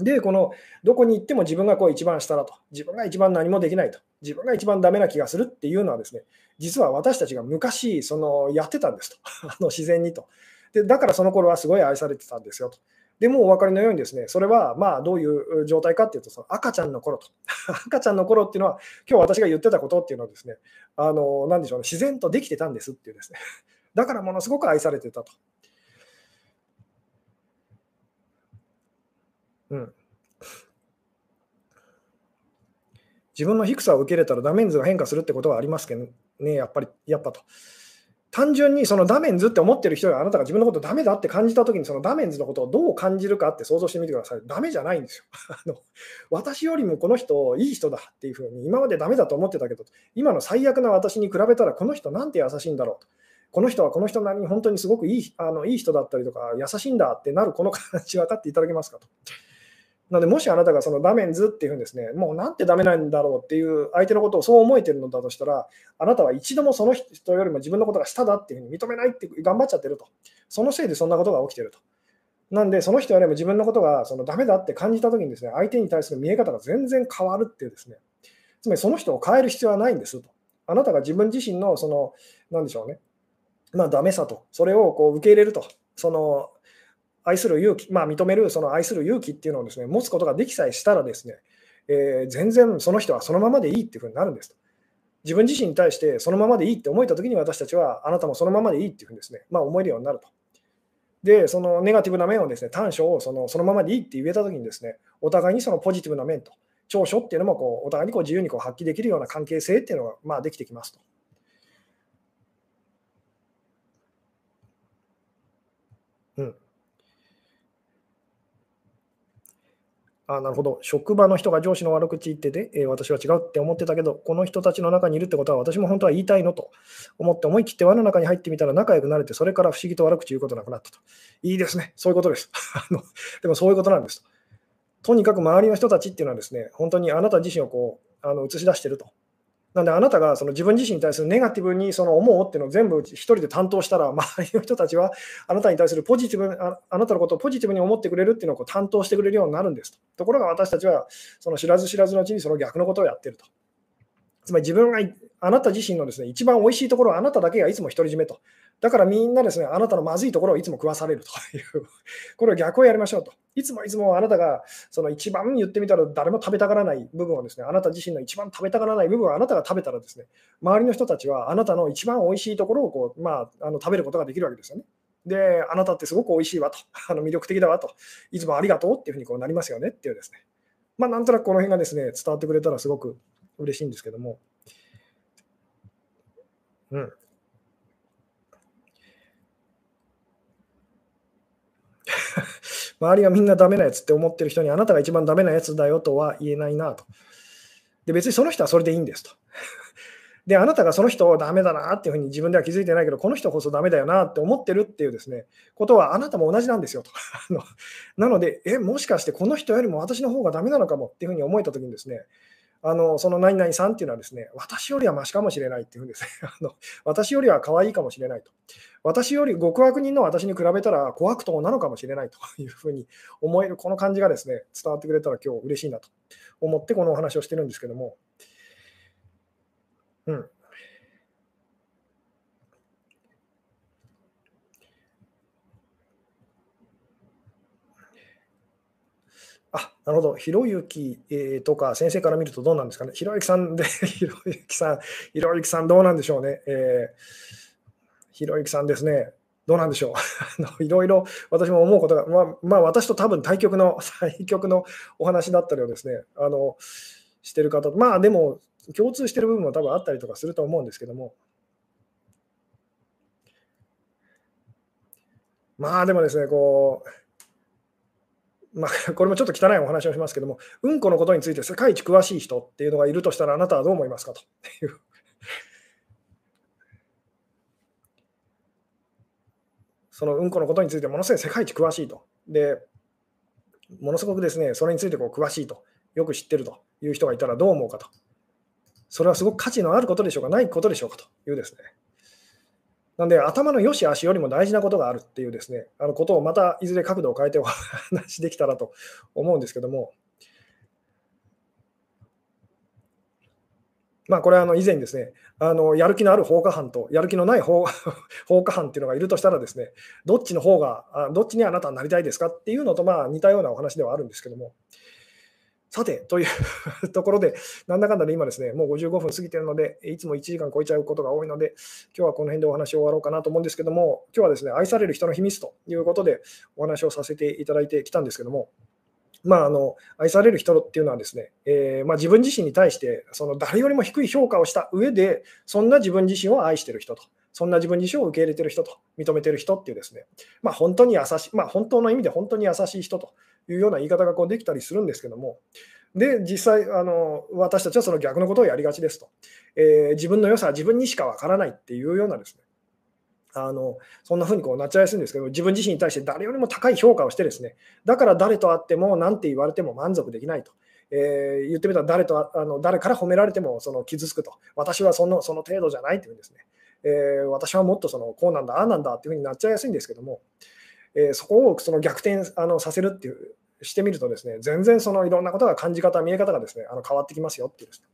Speaker 1: で、このどこに行っても自分がこう一番下だと、自分が一番何もできないと、自分が一番ダメな気がするっていうのはですね、実は私たちが昔そのやってたんですと、あの自然にとで。だからその頃はすごい愛されてたんですよと。でもお分かりのようにですね、それはまあどういう状態かっていうと、その赤ちゃんの頃と。赤ちゃんの頃っていうのは、今日私が言ってたことっていうのはですね、あの、なんでしょうね、自然とできてたんですっていうですね。だからものすごく愛されてたと。うん。自分の低さを受け入れたらダメンズが変化するってことはありますけどね、やっぱり、やっぱと。単純にそのダメンズって思ってる人があなたが自分のことダメだって感じたときにそのダメンズのことをどう感じるかって想像してみてください。ダメじゃないんですよ。あの私よりもこの人いい人だっていうふうに今までダメだと思ってたけど今の最悪な私に比べたらこの人なんて優しいんだろうと。この人はこの人なりに本当にすごくいいあのいい人だったりとか優しいんだってなるこの感じ分かっていただけますかと。なので、もしあなたがそのダメンズっていうふうにですね、もうなんてダメなんだろうっていう相手のことをそう思えてるのだとしたら、あなたは一度もその人よりも自分のことが下だっていうふうに認めないって頑張っちゃってると。そのせいでそんなことが起きてると。なんで、その人よりも自分のことがそのダメだって感じたときにですね、相手に対する見え方が全然変わるっていうですね、つまりその人を変える必要はないんですと。あなたが自分自身のその、なんでしょうね、まあ、ダメさと、それをこう受け入れると。その愛する勇気、まあ、認めるその愛する勇気っていうのをですね持つことができさえしたらですね、えー、全然その人はそのままでいいっていうふうになるんですと。自分自身に対してそのままでいいって思えたときに私たちはあなたもそのままでいいっていうふうにですね、まあ、思えるようになると。で、そのネガティブな面をですね、短所をそのそのままでいいって言えたときにですね、お互いにそのポジティブな面と長所っていうのもこうお互いにこう自由にこう発揮できるような関係性っていうのがまあできてきますと。あなるほど。職場の人が上司の悪口言ってて、えー、私は違うって思ってたけど、この人たちの中にいるってことは私も本当は言いたいのと思って思い切って輪の中に入ってみたら仲良くなれて、それから不思議と悪口言うことなくなったと。いいですね。そういうことです。あのでもそういうことなんですと。とにかく周りの人たちっていうのはですね、本当にあなた自身をこうあの映し出してると。なんであなたがその自分自身に対するネガティブにその思うっていうのを全部一人で担当したら、周りの人たちはあなたに対するポジティブあ、あなたのことをポジティブに思ってくれるっていうのをこう担当してくれるようになるんですと。ところが私たちはその知らず知らずのうちにその逆のことをやってると。つまり自分があなた自身のですね一番おいしいところはあなただけがいつも独り占めと。だからみんなですね、あなたのまずいところをいつも食わされるという、これを逆をやりましょうと。いつもいつもあなたがその一番言ってみたら誰も食べたがらない部分をですね、あなた自身の一番食べたがらない部分をあなたが食べたらですね、周りの人たちはあなたの一番美味しいところをこう、まあ、あの食べることができるわけですよね。で、あなたってすごく美味しいわと、あの魅力的だわと、いつもありがとうっていうふうにこうなりますよねっていうですね。まあ、なんとなくこの辺がですね、伝わってくれたらすごく嬉しいんですけども。うん。周りがみんなダメなやつって思ってる人にあなたが一番ダメなやつだよとは言えないなと。で、別にその人はそれでいいんですと。で、あなたがその人をダメだなっていうふうに自分では気づいてないけど、この人こそダメだよなって思ってるっていうですね、ことはあなたも同じなんですよと。なので、え、もしかしてこの人よりも私の方がダメなのかもっていうふうに思えたときにですね、あのその何々さんっていうのはですね、私よりはマシかもしれないっていうんですね。あの私よりは可愛いかもしれないと。私より極悪人の私に比べたら怖悪党なのかもしれないというふうに思える、この感じがですね、伝わってくれたら今日嬉しいなと思ってこのお話をしてるんですけども。うん。あ、なるほど。ひろゆき、とか先生から見るとどうなんですかね。ひろゆきさんで、ひろゆきさん、ひろゆきさんどうなんでしょうね。えー、ひろゆきさんですね。どうなんでしょう。いろいろ私も思うことが、まあ、まあ、私と多分対局の、対局のお話だったりをですね、あの、してる方、まあでも、共通してる部分も多分あったりとかすると思うんですけども、まあでもですね、こう、まあ、これもちょっと汚いお話をしますけども、うんこのことについて世界一詳しい人っていうのがいるとしたら、あなたはどう思いますかという。そのうんこのことについてものすごい世界一詳しいと。で、ものすごくですね、それについてこう詳しいと、よく知ってるという人がいたらどう思うかと。それはすごく価値のあることでしょうか、ないことでしょうかというですね。なんで、頭の良し悪しよりも大事なことがあるっていうですね、あのことをまたいずれ角度を変えてお話できたらと思うんですけども、まあ、これはあの以前ですね、あのやる気のある放火犯とやる気のない放 放火犯っていうのがいるとしたらですね、どっちの方が、どっちにあなたはなりたいですかっていうのとまあ似たようなお話ではあるんですけども、さて、というところで、なんだかんだで今ですね、もう55分過ぎてるので、いつも1時間超えちゃうことが多いので、今日はこの辺でお話を終わろうかなと思うんですけども、今日はですね、愛される人の秘密ということでお話をさせていただいてきたんですけども、まあ、あの愛される人っていうのはですね、えー、まあ、自分自身に対してその誰よりも低い評価をした上で、そんな自分自身を愛している人と、そんな自分自身を受け入れている人と、認めている人っていうですね、まあ、本当に優しい、まあ、本当の意味で本当に優しい人というような言い方がこうできたりするんですけども、で、実際あの、私たちはその逆のことをやりがちですと、えー、自分の良さは自分にしかわからないっていうようなですね、あのそんな風にこうなっちゃいやすいんですけど、自分自身に対して誰よりも高い評価をしてですね、だから誰と会っても何て言われても満足できないと。えー、言ってみたら誰とあの誰から褒められてもその傷つくと、私はそのその程度じゃないというんですね、えー、私はもっとそのこうなんだ、ああなんだっていうふうになっちゃいやすいんですけども、えー、そこをその逆転あのさせるっていうしてみるとですね、全然そのいろんなことが感じ方、見え方がですね、あの変わってきますよっていうですね。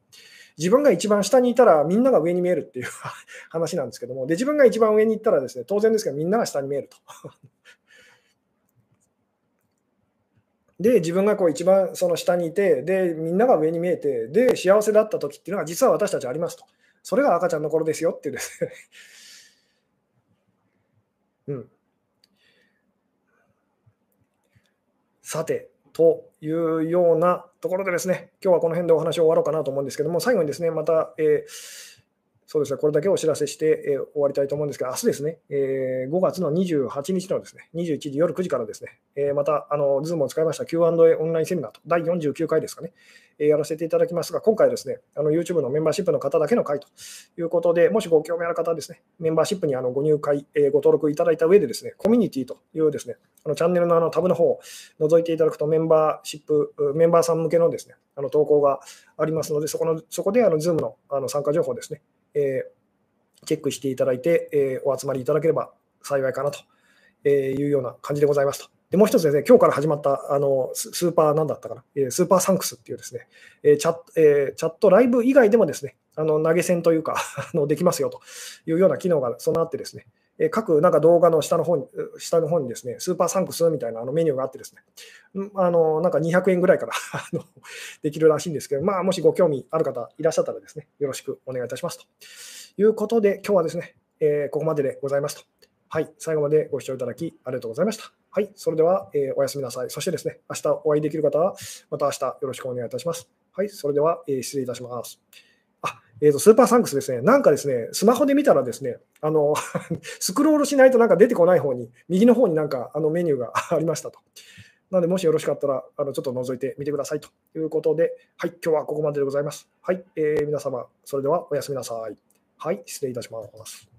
Speaker 1: 自分が一番下にいたらみんなが上に見えるっていう 話なんですけども、で自分が一番上に行ったらですね、当然ですけどみんなが下に見えると。で、自分がこう一番その下にいて、で、みんなが上に見えて、で、幸せだった時っていうのが実は私たちありますと。それが赤ちゃんの頃ですよっていうですね うん。さて、というようなところでですね、今日はこの辺でお話を終わろうかなと思うんですけども、最後にですね、また、えーそうですね、これだけお知らせして、えー、終わりたいと思うんですが、明日ですね、えー、5月の28日のですね、21時夜9時からですね、えー、また、あの、ズームを使いました Q&A オンラインセミナーと、第49回ですかね、えやらせていただきますが、今回ですね、あの YouTube のメンバーシップの方だけの回ということで、もしご興味ある方はですね、メンバーシップにあのご入会、えご登録いただいた上でですね、コミュニティというですね、あのチャンネルのあのタブの方を覗いていただくと、メンバーシップ、メンバーさん向けのですね、あの投稿がありますので、そこのそこであの Zoom のあの参加情報ですね、えーチェックしていただいて、えー、お集まりいただければ幸いかなというような感じでございますと。でもう一つですね、今日から始まったあのスーパーなんだったかな、え、スーパーサンクスっていうですね、えーチャえ、チャットライブ以外でもですね、あの投げ銭というか あのできますよというような機能が備わってですね、え各なんか動画の下の方に下の方にですね、スーパーサンクスみたいなあのメニューがあってですね、あのなんか200円ぐらいから できるらしいんですけど、まあ、もしご興味ある方いらっしゃったらですね、よろしくお願いいたしますということで、今日はですね、えー、ここまででございますと。はい、最後までご視聴いただきありがとうございました。はい、それでは、えー、おやすみなさい。そしてですね、明日お会いできる方は、また明日よろしくお願いいたします。はい、それでは、えー、失礼いたします。え、えーと、スーパーサンクスですね、なんかですね、スマホで見たらですね、あの スクロールしないとなんか出てこない方に、右の方になんかあのメニューが ありましたと。なので、もしよろしかったら、あのちょっと覗いてみてくださいということで、はい、今日はここまででございます。はい、えー、皆様、それではおやすみなさい。はい、失礼いたします。